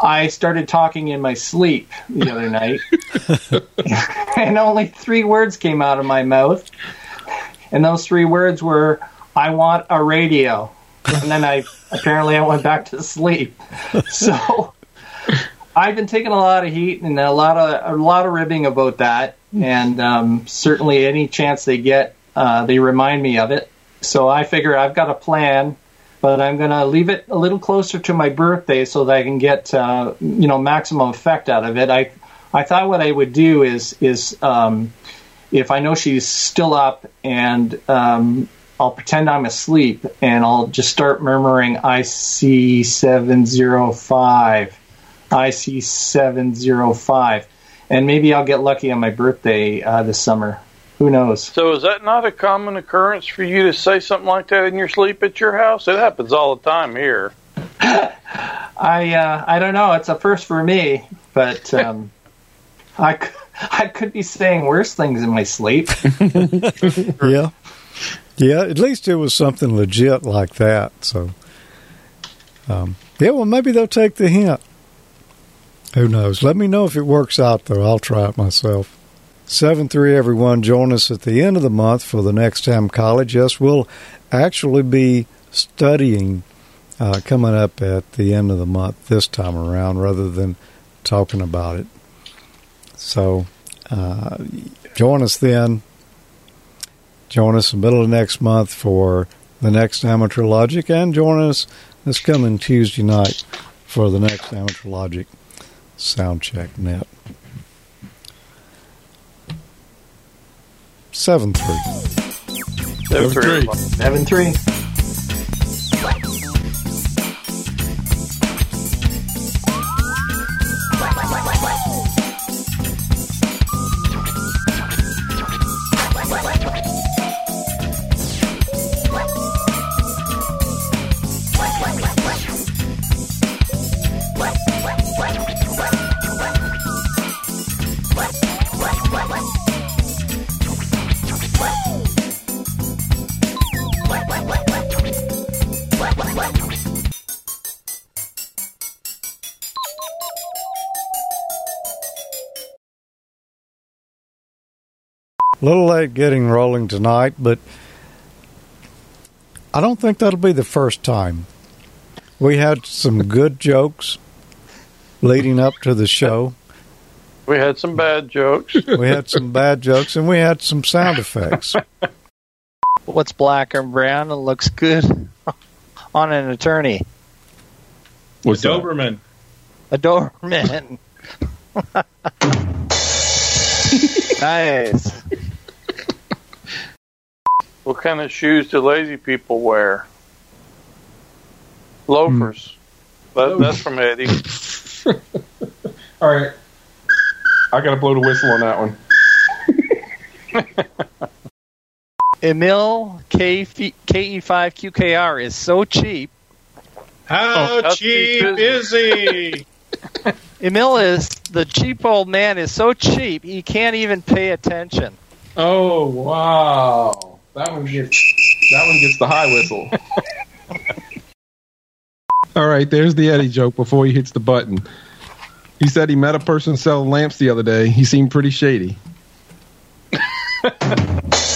I started talking in my sleep the other night [LAUGHS] and only three words came out of my mouth. And those three words were, I want a radio. And then I apparently I went back to sleep. So I've been taking a lot of heat and a lot of a lot of ribbing about that. And um, certainly any chance they get, uh, they remind me of it. So I figure I've got a plan, but I'm going to leave it a little closer to my birthday so that I can get uh, you know maximum effect out of it. I I thought what I would do is is um, if I know she's still up and um, I'll pretend I'm asleep and I'll just start murmuring IC seven zero five, IC seven zero five, and maybe I'll get lucky on my birthday uh, this summer. Who knows? So is that not a common occurrence for you to say something like that in your sleep at your house? It happens all the time here. [LAUGHS] I uh, I don't know. It's a first for me, but um, [LAUGHS] I c- I could be saying worse things in my sleep. [LAUGHS] Yeah. Yeah, at least it was something legit like that. So, um, yeah, well, maybe they'll take the hint. Who knows? Let me know if it works out, though. I'll try it myself. 7 3, everyone. Join us at the end of the month for the next Ham College. Yes, we'll actually be studying uh, coming up at the end of the month this time around rather than talking about it. So, uh, join us then. Join us in the middle of next month for the next Amateur Logic, and join us this coming Tuesday night for the next Amateur Logic Soundcheck Net. 7 3. Seven three. Seven three. A little late getting rolling tonight, but I don't think that'll be the first time. We had some good [LAUGHS] jokes leading up to the show. We had some bad jokes. We had some bad jokes, and we had some sound effects. [LAUGHS] What's black and brown and looks good [LAUGHS] on an attorney? What's that? Doberman. A Doberman. nice. What kind of shoes do lazy people wear? Loafers. Hmm. That, that's from Eddie. [LAUGHS] All right. I got to blow the whistle on that one. [LAUGHS] Emil K KE5QKR is so cheap. How oh, that's cheap cheap, is he? [LAUGHS] Emil is the cheap old man is so cheap he can't even pay attention. Oh wow! That one gets that one gets the high whistle. [LAUGHS] All right, there's the Eddie joke before he hits the button. He said he met a person selling lamps the other day. He seemed pretty shady. [LAUGHS]